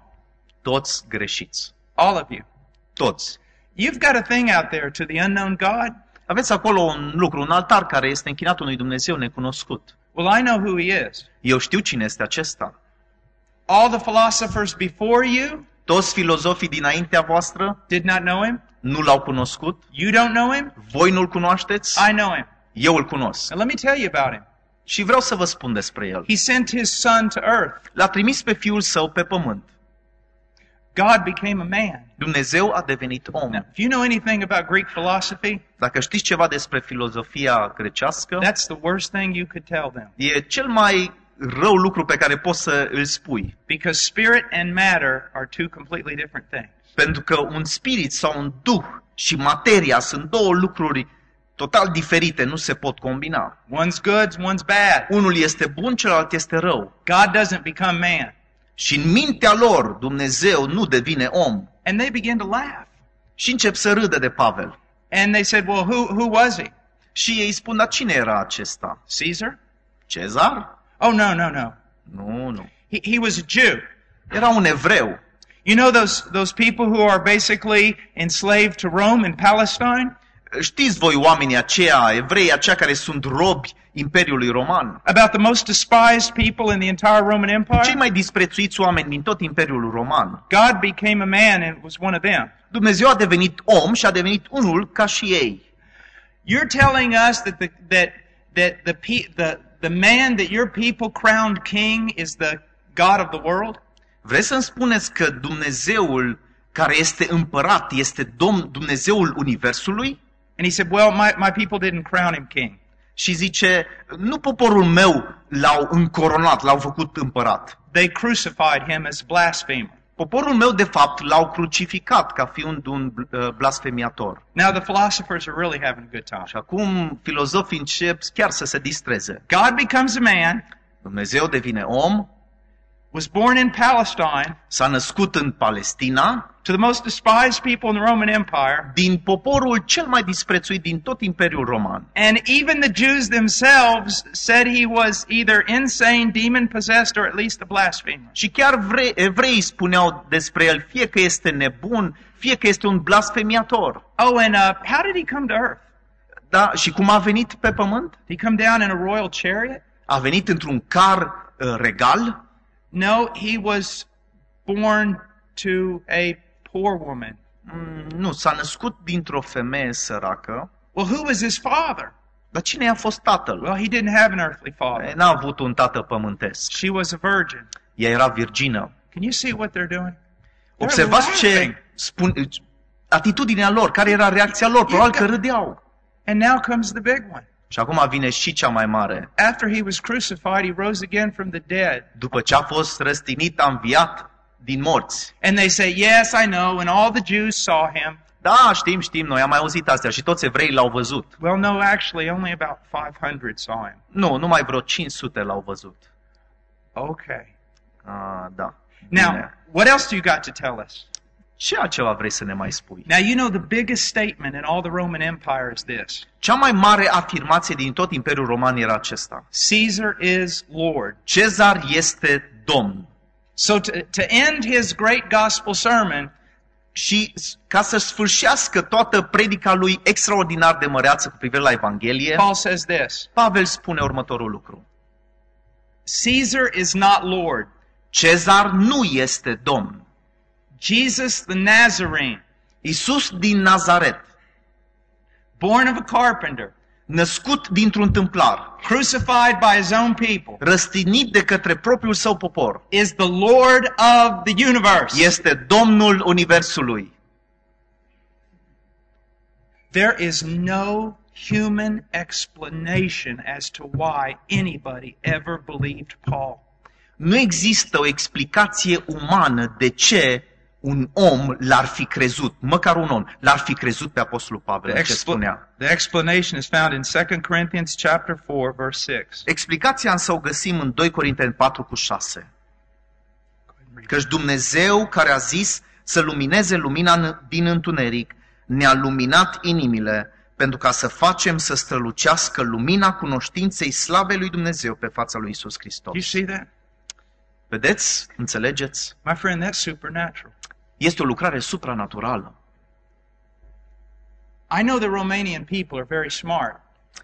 Toți greșiți. All of you. Toți. You've got a thing out there to the unknown God. Aveți acolo un lucru, un altar care este închinat unui Dumnezeu necunoscut. Well, I know who he is. Eu știu cine este acesta. All the philosophers before you Toți filozofii dinaintea voastră did not know him. nu l-au cunoscut. You don't know him. Voi nu-l cunoașteți. I know him. Eu îl cunosc. And let me tell you about him. Și vreau să vă spun despre el. He sent his son to earth. L-a trimis pe fiul său pe pământ. God became a man. Dumnezeu a devenit om. Now, if you know anything about Greek philosophy, Dacă știți ceva despre filozofia grecească, that's the worst thing you could tell them. e cel mai rău lucru pe care poți să îl spui. Because spirit and matter are two completely different things. Pentru că un spirit sau un duh și materia sunt două lucruri total diferite, nu se pot combina. One's good, one's bad. Unul este bun, celălalt este rău. God doesn't become man. Și în mintea lor Dumnezeu nu devine om. And they begin to laugh. Și încep să râdă de Pavel. And they said, Well, who, who was he? Și ei spun, dar cine era acesta? Caesar? Cezar? Oh, no, no, no. Nu, nu. He, he was a Jew. Era un evreu. You know those, those people who are basically enslaved to Rome in Palestine? Știți voi oamenii aceia, evrei, aceia care sunt robi Imperiului Roman? About the most despised people in the entire Roman Cei Empire? mai disprețuiți oameni din tot Imperiul Roman. God became a man and was one of them. Dumnezeu a devenit om și a devenit unul ca și ei. You're telling us that the, that, that the, pe- the, the man that your people crowned king is the God of the world? Vreți să-mi spuneți că Dumnezeul care este împărat este Domn Dumnezeul Universului? And he said, Well, my, my people didn't crown him king. Și zice, nu poporul meu l-au încoronat, l-au făcut împărat. They crucified him as blasphemer. Poporul meu, de fapt, l-au crucificat ca fiind un uh, blasfemiator. Now the philosophers are really having a good time. Și acum filozofii încep chiar să se distreze. God becomes a man, Dumnezeu devine om, was born in Palestine s-a născut în Palestina, to the most despised people in the Roman Empire, din poporul cel mai disprețuit din tot Imperiul Roman. and even the Jews themselves said he was either insane, demon possessed, or at least a blasphemer. Și chiar vre- evreii spuneau despre el fie că este nebun, fie că este un blasfemiator. Oh, and uh, how did he come to earth? Da? Și cum a venit pe pământ? Did he come down in a royal chariot? A venit într-un car uh, regal? No, he was born to a poor woman. Mm, nu, s-a născut dintr-o femeie săracă. Well, who was his father? Dar cine a fost tatăl? Well, he didn't have an earthly E, father. N-a avut un tată pământesc. She was a virgin. Ea era virgină. Can you see what they're doing? They're Observați laughing. ce spun, atitudinea lor, care era reacția lor, probabil că râdeau. And now comes the big one. Și acum vine și cea mai mare. After he was crucified, he rose again from the dead. După ce a fost răstinit, a înviat din morți. And they say, Yes, I know. And all the Jews saw him. Da, știm, știm, noi am mai auzit astea și toți evreii l-au văzut. Well, no, actually, only about 500 saw him. Nu, numai vreo 500 l-au văzut. Okay. A, da. Now, Bine. what else do you got to tell us? Ce altceva vrei să ne mai spui? Now, you know the biggest statement in all the Roman Empire is this Cea mai mare afirmație din tot Imperiul Roman era acesta. Caesar is Lord. Cezar este Domn. So, to, to end his great gospel sermon, Și ca să sfârșească toată predica lui extraordinar de măreață cu privire la Evanghelie, Paul says this Pavel spune următorul lucru. Caesar is not Lord. Cezar nu este Domn. Jesus the Nazarene, Iisus din Nazaret, born of a carpenter, născut dintr-un tâmplar, crucified by his own people, răstinit de către propriul său popor, is the Lord of the universe. este Domnul Universului. There is no human explanation as to why anybody ever believed Paul. Nu există o explicație umană de ce un om l-ar fi crezut, măcar un om, l-ar fi crezut pe Apostolul Pavel, The, ce expla- spunea. the explanation is found in 2 Corinthians chapter 4 verse 6. Explicația însă o găsim în 2 Corinteni 4 cu 6. Căci Dumnezeu care a zis să lumineze lumina în- din întuneric, ne-a luminat inimile pentru ca să facem să strălucească lumina cunoștinței slavei lui Dumnezeu pe fața lui Isus Do you Hristos. see that? Vedeți? Înțelegeți? My friend, that's supernatural. Este o lucrare supranaturală. I know the Romanian people are very smart,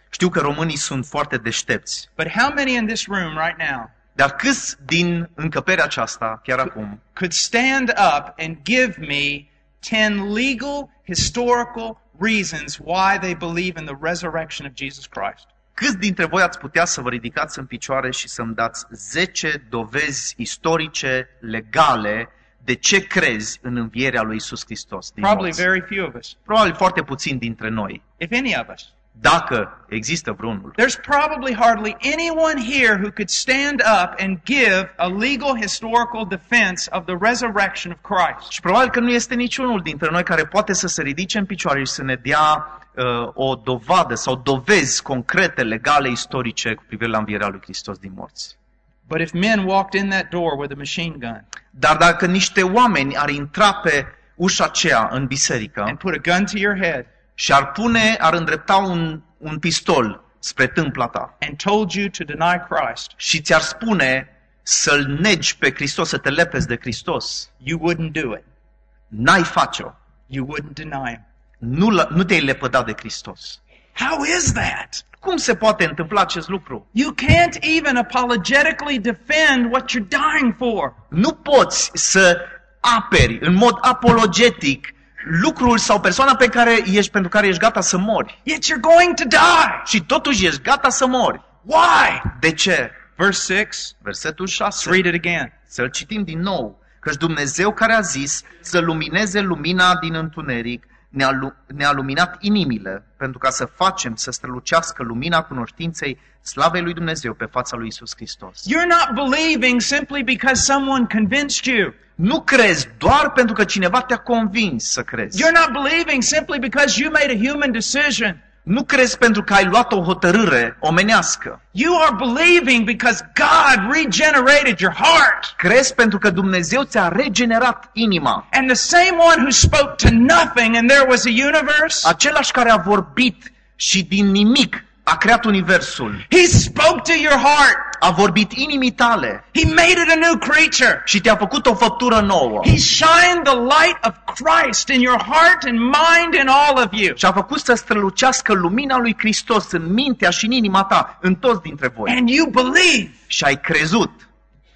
Știu că românii sunt foarte deștepți, but how many in this room right now dar câți din încăperea aceasta, chiar acum, could stand up and give me 10 legal, historical reasons why they believe in the resurrection of Jesus Christ? Câți dintre voi ați putea să vă ridicați în picioare și să-mi dați 10 dovezi istorice, legale, de ce crezi în învierea lui Isus Hristos din Probably morți? very few of us, Probabil foarte puțin dintre noi, if any of us. dacă există vreunul. There's probably hardly anyone here who could stand up and give a legal historical defense of the resurrection of Christ. Și probabil că nu este niciunul dintre noi care poate să se ridice în picioare și să ne dea uh, o dovadă sau dovezi concrete, legale, istorice cu privire la învierea lui Hristos din morți. But if men walked in that door with a machine gun Dar dacă niște oameni ar intra pe ușa aceea în biserică and put a gun to your head și ar pune, ar îndrepta un, un pistol spre tâmpla ta and told you to deny Christ, și ți-ar spune să-L negi pe Hristos, să te lepezi de Hristos, you wouldn't do it. n-ai face-o. You wouldn't deny him. Nu, l- nu te-ai lepădat de Hristos. How is that? Cum se poate întâmpla acest lucru? You can't even apologetically defend what you're dying for. Nu poți să aperi în mod apologetic lucrul sau persoana pe care ești, pentru care ești gata să mori. Yet you're going to die. Și totuși ești gata să mori. Why? De ce? Verse 6. Versetul Let's 6. read it again. Să-l citim din nou. Căci Dumnezeu care a zis să lumineze lumina din întuneric, ne-a, lu- ne-a luminat inimile pentru ca să facem să strălucească lumina cunoștinței slavei lui Dumnezeu pe fața lui Isus Hristos. You're not believing simply because someone convinced you. Nu crezi doar pentru că cineva te-a convins să crezi. You're not believing simply because you made a human decision. Nu crezi pentru că ai luat o hotărâre omenească. You are believing because God regenerated your heart. Crezi pentru că Dumnezeu ți-a regenerat inima. And the same one who spoke to nothing and there was a universe, Același care a vorbit și din nimic a creat universul. he spoke to your heart. A vorbit inimii tale He made it a new creature. și te-a făcut o făptură nouă. He shined the light of Christ in your heart and mind in all of you. Și a făcut să strălucească lumina lui Hristos în mintea și în inima ta, în toți dintre voi. And you believe. Și ai crezut.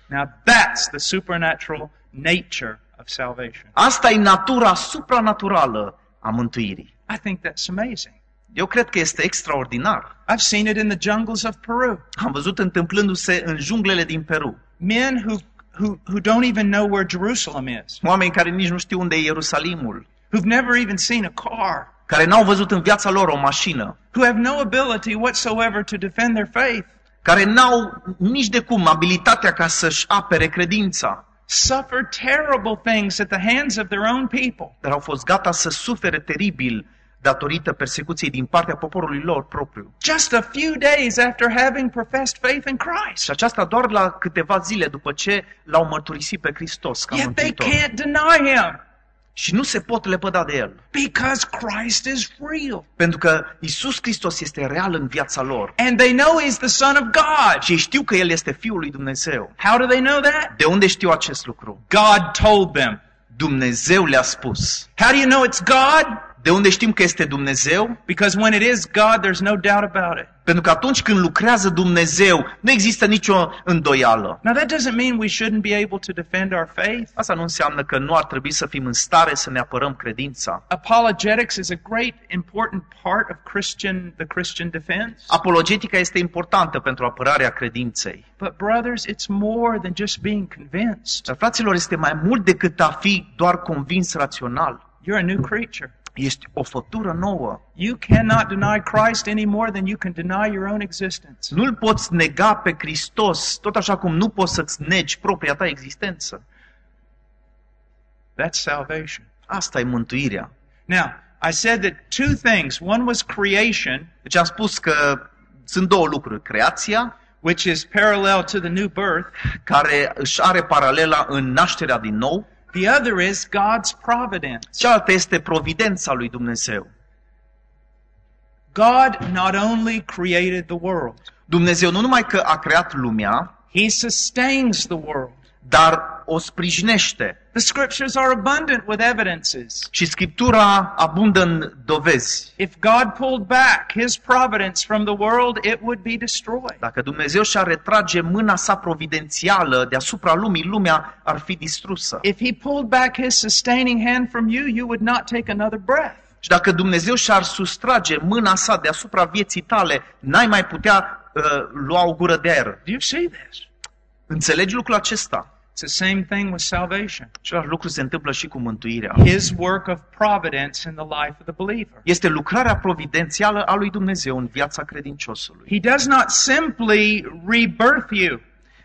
Now that's the supernatural nature of salvation. Asta e natura supranaturală a mântuirii. I think that's amazing. Eu cred că este extraordinar. I've seen it in the jungles of Peru. Am văzut întâmplându-se în junglele din Peru. Men who, who, who don't even know where Jerusalem is, Oameni care nici nu știu unde e Ierusalimul, who've never even seen a car, care n-au văzut în viața lor o mașină, who have no ability whatsoever to defend their faith, care n-au nici de cum abilitatea ca să-și apere credința, suffer terrible things at the hands of their own people. dar au fost gata să sufere teribil datorită persecuției din partea poporului lor propriu. Just a few days after having professed faith in Christ. Și aceasta doar la câteva zile după ce l-au mărturisit pe Hristos ca Yet they mântuitor. can't deny him Și nu se pot lepăda de el. because Christ is real. Pentru că Isus Hristos este real în viața lor. And they know he's the Son of God. Și ei știu că El este Fiul lui Dumnezeu. How do they know that? De unde știu acest lucru? God told them. Dumnezeu le-a spus. How do you know it's God? De unde știm că este Dumnezeu? Because when it is God, there's no doubt about it. Pentru că atunci când lucrează Dumnezeu, nu există nicio îndoială. Now, that doesn't mean we shouldn't be able to defend our faith. Asta nu înseamnă că nu ar trebui să fim în stare să ne apărăm credința. Apologetics is a great important part of Christian the Christian defense. Apologetica este importantă pentru apărarea credinței. But brothers, it's more than just being convinced. Dar fraților, este mai mult decât a fi doar convins rațional. You're a new creature. Ești o făptură nouă. You cannot deny Christ any more than you can deny your own existence. Nu-L poți nega pe Hristos, tot așa cum nu poți să-ți negi propria ta existență. That's salvation. Asta e mântuirea. Now, I said that two things. One was creation, Deci am spus că sunt două lucruri. Creația, which is parallel to the new birth. care își are paralela în nașterea din nou. The other is God's providence. Cealaltă este providența lui Dumnezeu. God not only created the world, Dumnezeu nu numai că a creat lumea, He sustains the world. Dar o sprijinește. The scriptures are abundant with evidences. Și Scriptura abundă în dovezi. If God pulled back His providence from the world, it would be destroyed. Dacă Dumnezeu și-ar retrage mâna sa providențială deasupra lumii, lumea ar fi distrusă. If He pulled back His sustaining hand from you, you would not take another breath. Și dacă Dumnezeu și-ar sustrage mâna sa deasupra vieții tale, n-ai mai putea uh, lua o gură de aer. Do you see this? Înțelegi lucrul acesta? It's the same thing with salvation. Același lucru se întâmplă și cu mântuirea. His work of providence in the life of the believer. Este lucrarea providențială a lui Dumnezeu în viața credinciosului. He does not simply rebirth you.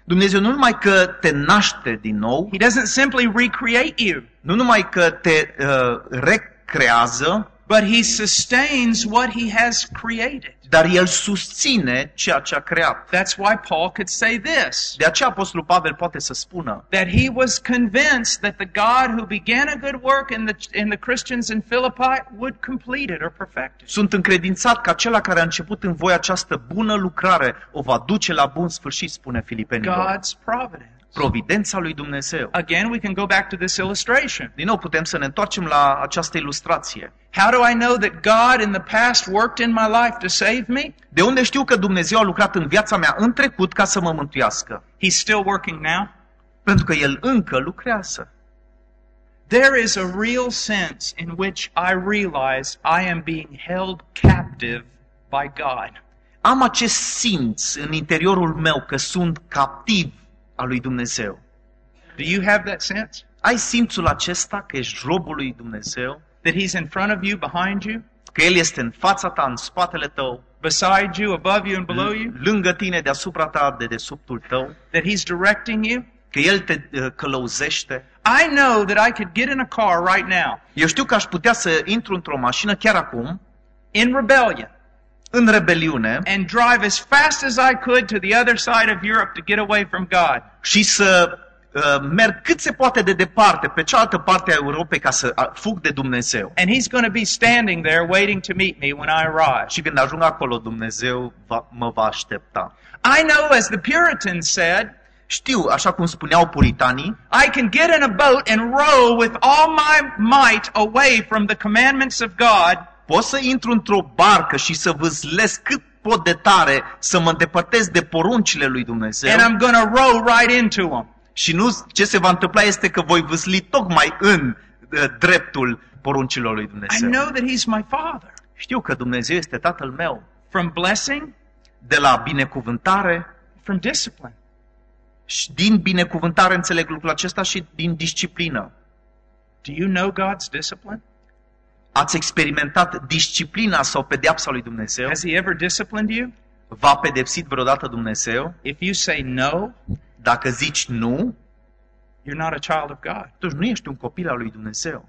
Dumnezeu nu numai că te naște din nou, He doesn't simply recreate you. nu numai că te uh, recrează, but he sustains what he has created. dar el susține ceea ce a creat. That's why Paul could say this De aceea Apostolul Pavel poate să spună that he was convinced that the God who began a good work in the, in the Christians in Philippi would complete it or perfect it. Sunt încredințat că acela care a început în voi această bună lucrare o va duce la bun sfârșit, spune Filipenilor. God's providence. Providența lui Dumnezeu. Again, we can go back to this illustration. Din nou putem să ne întoarcem la această ilustrație. How do I know that God in the past worked in my life to save me? De unde știu că Dumnezeu a lucrat în viața mea în trecut ca să mă mântuiască? He's still working now. Pentru că El încă lucrează. There is a real sense in which I realize I am being held captive by God. Am acest simț în interiorul meu că sunt captiv al lui Dumnezeu. Do you have that sense? Ai simțul acesta că ești robul lui Dumnezeu? That He's in front of you, behind you, Că El este în fața ta, în spatele tău, beside you, above you, and below you? lângă tine, deasupra ta, de desubtul tău? That He's directing you? Că El te uh, călăuzește? I know that I could get in a car right now Eu știu că aș putea să intru într-o mașină chiar acum, in rebellion în rebeliune, and drive as fast as I could to the other side of Europe to get away from God. și să uh, merg cât se poate de departe, pe cealaltă parte a Europei, ca să uh, fug de Dumnezeu. And He's going to be standing there waiting to meet me when I arrive. Și când ajung acolo, Dumnezeu va, mă va aștepta. I know, as the Puritans said, Știu, așa cum spuneau puritanii, I can get in a boat and row with all my might away from the commandments of God, pot să intru într-o barcă și să vâzlesc cât pot de tare să mă îndepărtez de poruncile lui Dumnezeu. and I'm going to row right into them. Și nu ce se va întâmpla este că voi vâsli tocmai în uh, dreptul poruncilor lui I Dumnezeu. know that He's my Father. Știu că Dumnezeu este Tatăl meu. From blessing, De la binecuvântare from discipline. și din binecuvântare înțeleg lucrul acesta și din disciplină. Do you know God's discipline? Ați experimentat disciplina sau pedeapsa lui Dumnezeu? Has He ever disciplined you? V-a pedepsit vreodată Dumnezeu? If you say no, Dacă zici nu, you're not a child of God. atunci nu ești un copil al lui Dumnezeu.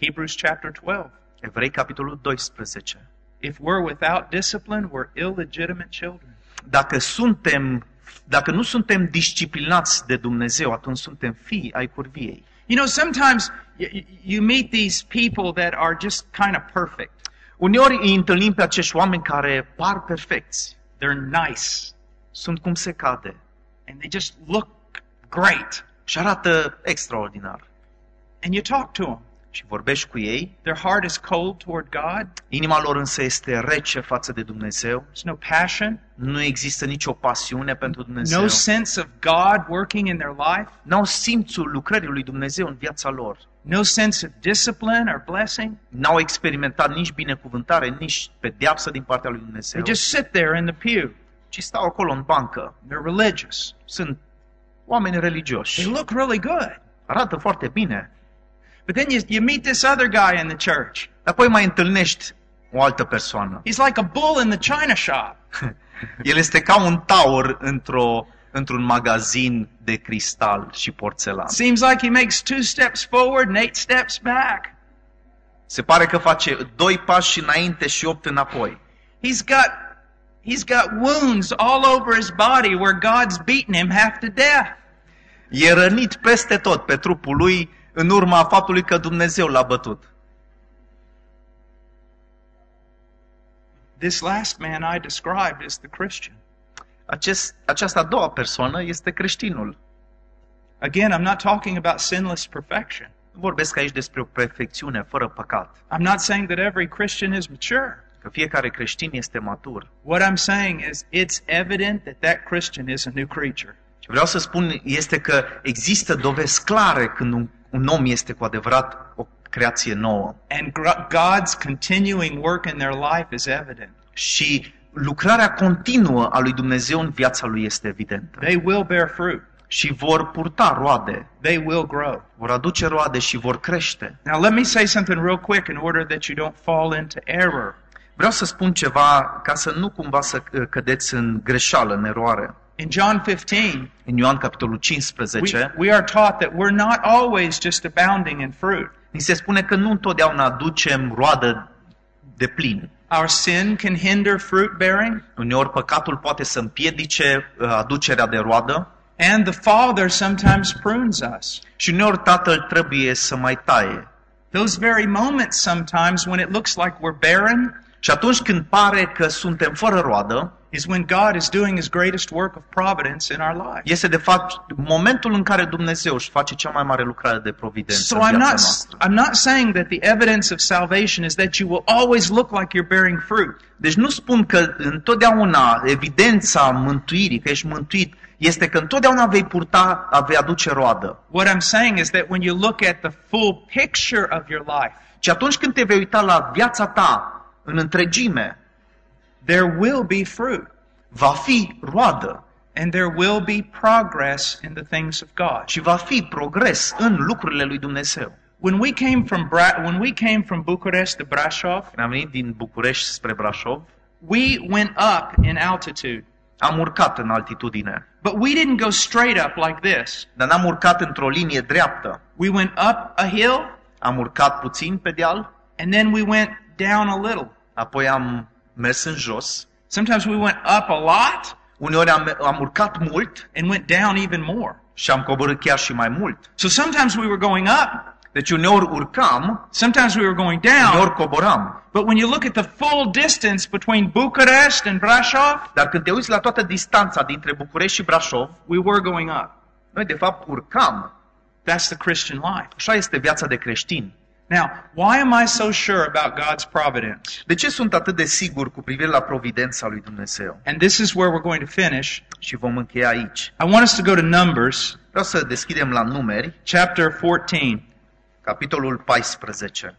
Hebrews chapter 12. Evrei, capitolul 12. If we're without discipline, we're illegitimate children. Dacă suntem, dacă nu suntem disciplinați de Dumnezeu, atunci suntem fii ai curviei. You know, sometimes y- you meet these people that are just kind of perfect. Uneori îi întâlnim pe acești oameni care par perfecți, They're nice sunt cum se cade and they just look great. și arată extraordinar. And you talk to them. Și vorbești cu ei, Their heart is cold toward God. inima lor însă este rece față de Dumnezeu, There's no passion, nu există nicio pasiune pentru Dumnezeu, no sense of God working in their life, n-au simțul lucrării lui Dumnezeu în viața lor, no sense of discipline or blessing. n-au experimentat nici binecuvântare, nici pedeapsă din partea lui Dumnezeu, They just sit there in the pew. ci stau acolo în bancă. They're religious. Sunt oameni They religioși, look really good. arată foarte bine, But then you, you meet this other guy in the church. apoi mai întâlnești o altă persoană. He's like a bull in the china shop. [LAUGHS] El este ca un taur într-o, într-un magazin de cristal și porțelan. Seems like he makes two steps forward and eight steps back. Se pare că face doi pași înainte și opt înapoi. He's got he's got wounds all over his body where God's beaten him half to death. E rănit peste tot pe trupul lui în urma faptului că Dumnezeu l-a bătut. This last man I described is the Christian. Acest, această a doua persoană este creștinul. Again, I'm not talking about sinless perfection. Nu vorbesc aici despre o perfecțiune fără păcat, I'm not saying that every Christian is mature. că fiecare creștin este matur. What I'm saying is it's evident that that Christian is a new creature. Ce vreau să spun este că există dovezi clare când un, un om este cu adevărat o creație nouă. And gr- God's continuing work in their life is evident. Și lucrarea continuă a lui Dumnezeu în viața lui este evidentă. They will bear fruit. Și vor purta roade, They will grow. vor aduce roade și vor crește. Now, let me say something real quick in order that you don't fall into error. Vreau să spun ceva ca să nu cumva să uh, cădeți în greșeală, în eroare. In John 15, În Ioan capitolul we, 15 we are taught that we're not always just abounding in fruit. Ni se spune că nu întotdeauna aducem roadă de plin. Our sin can hinder fruit bearing, Uneori păcatul poate să împiedice uh, aducerea de roadă and the Father sometimes prunes us. și uneori tatăl trebuie să mai taie. Those very moments sometimes when it looks like we're barren Și atunci când pare că suntem fără roadă, is when God is doing his greatest work of providence in our lives. este de fapt momentul în care Dumnezeu își face cea mai mare lucrare de providență So în I'm viața not noastră. I'm not saying that the evidence of salvation is that you will always look like you're bearing fruit. Deci nu spun că întotdeauna evidența mântuirii, că ești mântuit, este că întotdeauna vei purta, vei aduce roadă. What I'm saying is that when you look at the full picture of your life, Și atunci când te vei uita la viața ta în întregime, there will be fruit va fi roadă and there will be progress in the things of God. și va fi progres în lucrurile lui Dumnezeu. When we came from Bra- when we came from Bucharest to Brasov, Când am venit din București spre Brașov, we went up in altitude. am urcat în altitudine, But we didn't go straight up like this. dar n-am urcat într-o linie dreaptă. We went up a hill Am urcat puțin pe deal, and then we went down a little. apoi am mers în jos. Sometimes we went up a lot Uneori am, am urcat mult and went down even more. și am coborât chiar și mai mult. So sometimes we were going up, Deci uneori urcam, sometimes we were going down. uneori coboram. But when you look at the full distance between Bucharest and Brasov, Dar când te uiți la toată distanța dintre București și Brașov, we were going up. noi de fapt urcam. That's the Christian life. Așa este viața de creștin. Now, why am I so sure about God's providence? De ce sunt atât de sigur cu privire la providența lui Dumnezeu? And this is where we're going to finish. Și vom încheia aici. I want us to go to Numbers Vreau să deschidem la numeri, chapter 14. capitolul 14.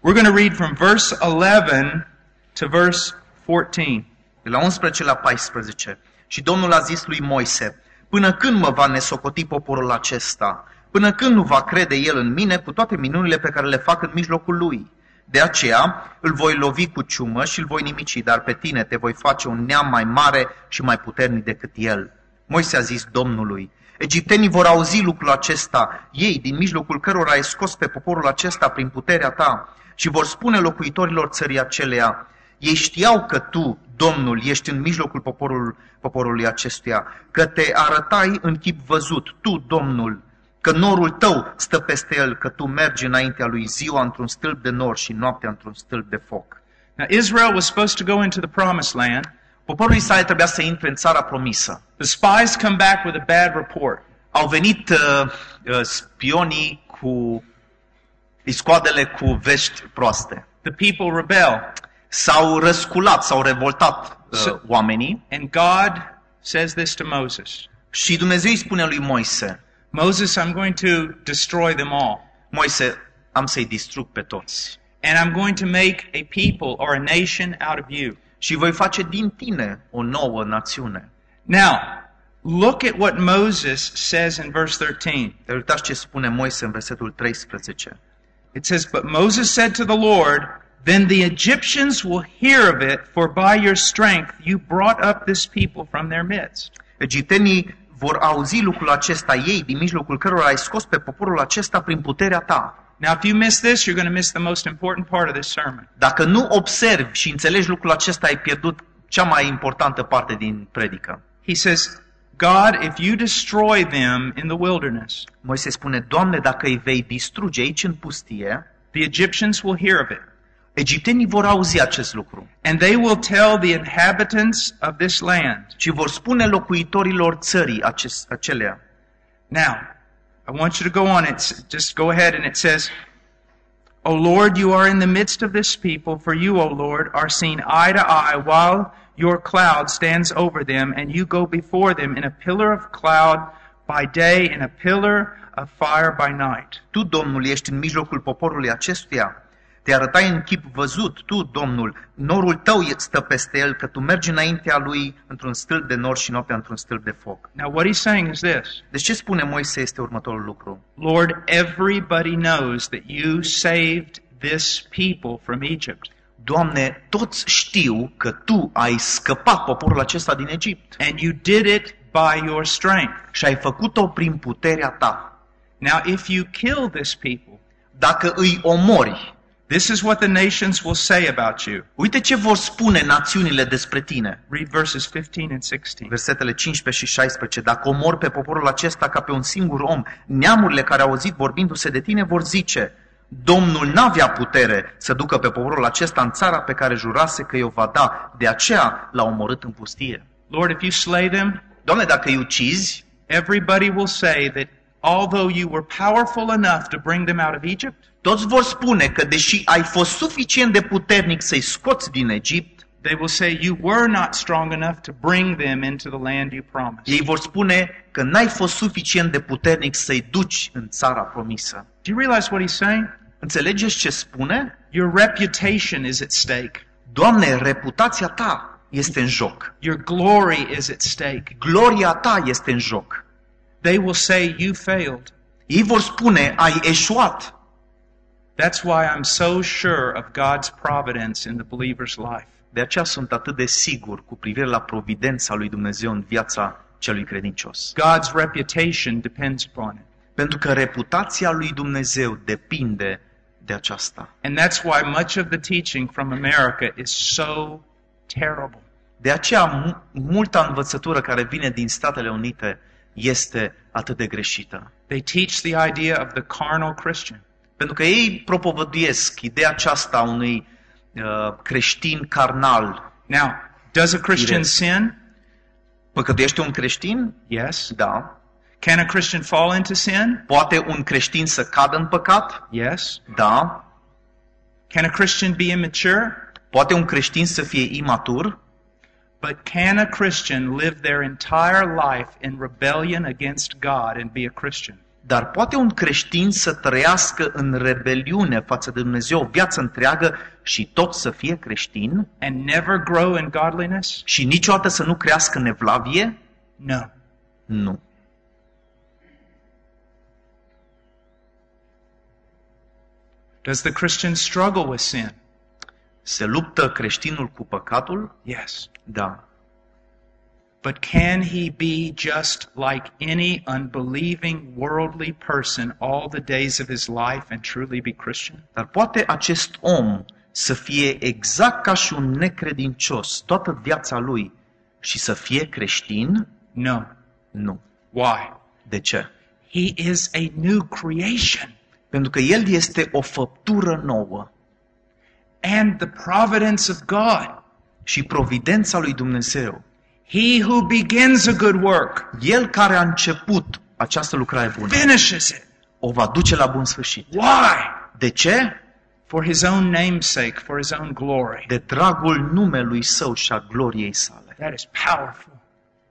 We're going to read from verse 11 to verse 14. De la 11 la 14. Și Domnul a zis lui Moise, până când mă va nesocoti poporul acesta? Până când nu va crede el în mine cu toate minunile pe care le fac în mijlocul lui? De aceea îl voi lovi cu ciumă și îl voi nimici, dar pe tine te voi face un neam mai mare și mai puternic decât el. Moise a zis Domnului, Egiptenii vor auzi lucrul acesta, ei din mijlocul cărora ai scos pe poporul acesta prin puterea ta și vor spune locuitorilor țării aceleia, ei știau că tu, Domnul, ești în mijlocul poporul, poporului acestuia, că te arătai în chip văzut, tu, Domnul, că norul tău stă peste el, că tu mergi înaintea lui ziua într-un stâlp de nor și noaptea într-un stâlp de foc. Now, Israel was supposed to go into the promised land. Poporul Israel trebuia să intre în țara promisă. The spies come back with a bad report. Au venit uh, uh, spionii cu iscoadele cu vești proaste. The people rebel. S-au răsculat, s-au revoltat uh, So- oamenii And God says this to Moses și Dumnezeu îi spune lui Moise, Moses, I'm going to destroy them all. Moise, am să-i distrug pe toți And I'm going to make a people or a nation out of you. și voi face din tine o nouă națiune. Now, look at what Moses says in verse 13. Te uitați ce spune Moise în versetul 13. It says, But Moses said to the Lord, Then the Egyptians will hear of it, for by your strength you brought up this people from their midst. Egiptenii vor auzi lucrul acesta ei, din mijlocul cărora ai scos pe poporul acesta prin puterea ta. Now, if you miss this, you're going to miss the most important part of this sermon. Dacă nu observi și înțelegi lucrul acesta, ai pierdut cea mai importantă parte din predică. He says, God, if you destroy them in the wilderness, Moise spune, Doamne, dacă îi vei distruge aici în pustie, the Egyptians will hear of it. Egiptenii vor auzi acest lucru And they will tell the inhabitants of this land. și vor spune locuitorilor țării acest, acelea. Now, I want you to go on. It's just go ahead and it says, O Lord, you are in the midst of this people, for you, O Lord, are seen eye to eye while your cloud stands over them, and you go before them in a pillar of cloud by day and a pillar of fire by night. Tu, Domnul, ești în mijlocul poporului acestuia. Te arătai în chip văzut, tu, Domnul, norul tău stă peste el, că tu mergi înaintea lui într-un stâlp de nor și noaptea într-un stâlp de foc. Now, what he's saying is this Deci ce spune Moise este următorul lucru? Lord, everybody knows that you saved this people from Egypt. Doamne, toți știu că Tu ai scăpat poporul acesta din Egipt. And you did it by your strength. și ai făcut-o prin puterea ta. Now, if you kill this people, Dacă îi omori, this is what the nations will say about you. uite ce vor spune națiunile despre tine. Read verses 15 and 16. Versetele 15 și 16. Dacă omor pe poporul acesta ca pe un singur om, neamurile care au auzit vorbindu-se de tine vor zice, Domnul n-avea putere să ducă pe poporul acesta în țara pe care jurase că i-o va da, de aceea l-a omorât în pustie. Lord, if you slay them, Doamne, dacă îi ucizi, everybody will say that although you were powerful enough to bring them out of Egypt, toți vor spune că deși ai fost suficient de puternic să-i scoți din Egipt, they will say you were not strong enough to bring them into the land you promised. ei vor spune că n-ai fost suficient de puternic să-i duci în țara promisă. Do you realize what he's saying? Înțelegeți ce spune? Your reputation is at stake. Doamne, reputația ta este în joc. Your glory is at stake. Gloria ta este în joc. They will say you failed. Ei vor spune, ai eșuat. That's why I'm so sure of God's providence in the believer's life. De aceea sunt atât de sigur cu privire la providența lui Dumnezeu în viața celui credincios. God's reputation depends upon it. Pentru că reputația lui Dumnezeu depinde de aceasta. And that's why much of the teaching from America is so terrible. De aceea, mu- multa învățătură care vine din Statele Unite este atât de greșită. They teach the idea of the carnal Christian. Pentru că ei propovăduiesc ideea aceasta a unui uh, creștin carnal. Now, does a Christian Yes. sin? Păcătuiește un creștin? Yes. Da. Can a Christian fall into sin? Poate un creștin să cadă în păcat? Yes. Da. Can a Christian be immature? Poate un creștin să fie imatur? But can a Christian live their entire life in rebellion against God and be a Christian? Dar poate un creștin să trăiască în rebeliune față de Dumnezeu o viață întreagă și tot să fie creștin And never grow in godliness? și niciodată să nu crească în evlavie? No. Nu. Does the Christian struggle with sin? Se luptă creștinul cu păcatul? Yes. Da. But can he be just like any unbelieving worldly person all the days of his life and truly be Christian? Dar poate acest om să fie exact ca și un necredincios toată viața lui și să fie creștin? No. Nu. Why? De ce? He is a new creation. Pentru că el este o făptură nouă And the providence of God. Și providența lui Dumnezeu. He who begins a good work El care a început această lucrare bună finishes it. o va duce la bun sfârșit. Why? De ce? For his own name's sake, for his own glory. De dragul numelui său și a gloriei sale. That is powerful.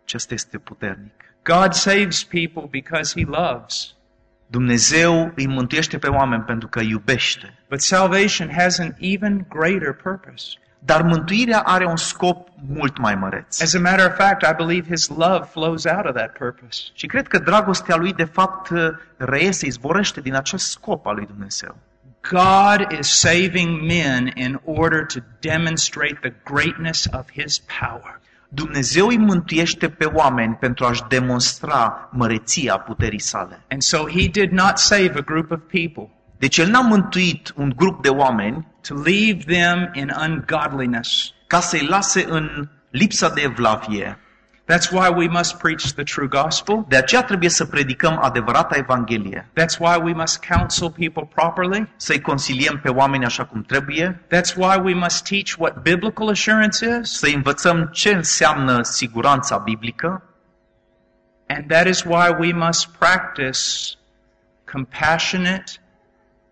Acesta este puternic. God saves people because he loves. Dumnezeu îi mântuiește pe oameni pentru că iubește. But salvation has an even greater purpose. Dar mântuirea are un scop mult mai măreț. As a matter of fact, I believe his love flows out of that purpose. Și cred că dragostea lui, de fapt, reiese, izborește din acest scop al lui Dumnezeu. God is saving men in order to demonstrate the greatness of his power. Dumnezeu îi mântuiește pe oameni pentru a-și demonstra măreția puterii sale. And so he did not save a group of people Deci El n-a mântuit un grup de oameni to leave them in ungodliness. ca să-i lase în lipsa de evlavie. That's why we must preach the true gospel. De aceea trebuie să predicăm adevărata Evanghelie, That's why we must counsel people properly. să-i consiliem pe oameni așa cum trebuie, That's why we must teach what biblical assurance is. să învățăm ce înseamnă siguranța biblică And that is why we must practice compassionate,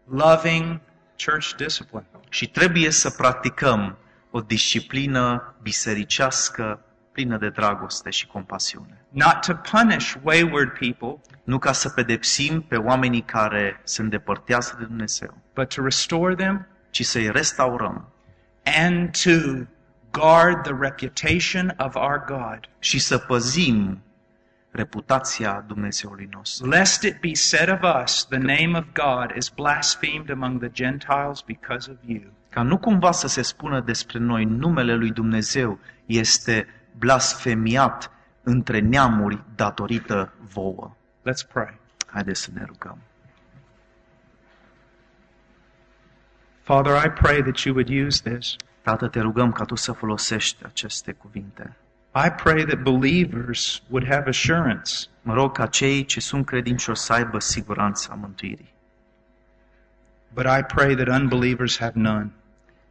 loving church discipline. Și trebuie să practicăm o disciplină bisericească plină de dragoste și compasiune. Not to punish wayward people, Nu ca să pedepsim pe oamenii care se îndepărtează de Dumnezeu, but to restore them ci să-i restaurăm and to guard the reputation of our God, și să păzim reputația Dumnezeului nostru. lest it be said of us, the name of God is blasphemed among the Gentiles because of you. Ca nu cumva să se spună despre noi numele lui Dumnezeu este blasfemiat între neamuri datorită vouă. Let's pray. Haideți să ne rugăm. Father, I pray that you would use this. Tată, te rugăm ca Tu să folosești aceste cuvinte. I pray that believers would have assurance Mă rog ca cei ce sunt credincioși să aibă siguranța mântuirii. But I pray that unbelievers have none.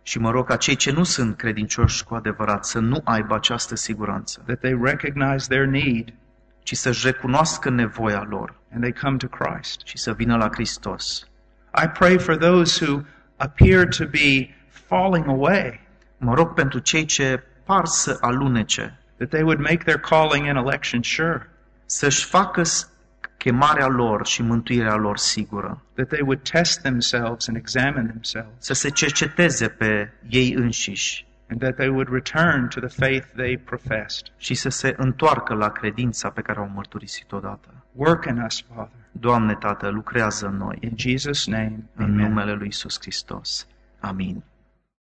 Și mă rog ca cei ce nu sunt credincioși cu adevărat să nu aibă această siguranță, That they recognize their need ci să-și recunoască nevoia lor and they come to Christ. și să vină la Hristos. I pray for those who appear to be falling away, Mă rog pentru cei ce par să alunece, that they would make their calling and election sure, să-și facă s- chemarea lor și mântuirea lor sigură, that they would test themselves and examine themselves, să se cerceteze pe ei înșiși and that they would return to the faith they professed. și să se întoarcă la credința pe care au mărturisit odată. Work in us, Father. Doamne, Tată, lucrează în noi, In Jesus' name, în amen. numele Lui Isus Hristos. Amin.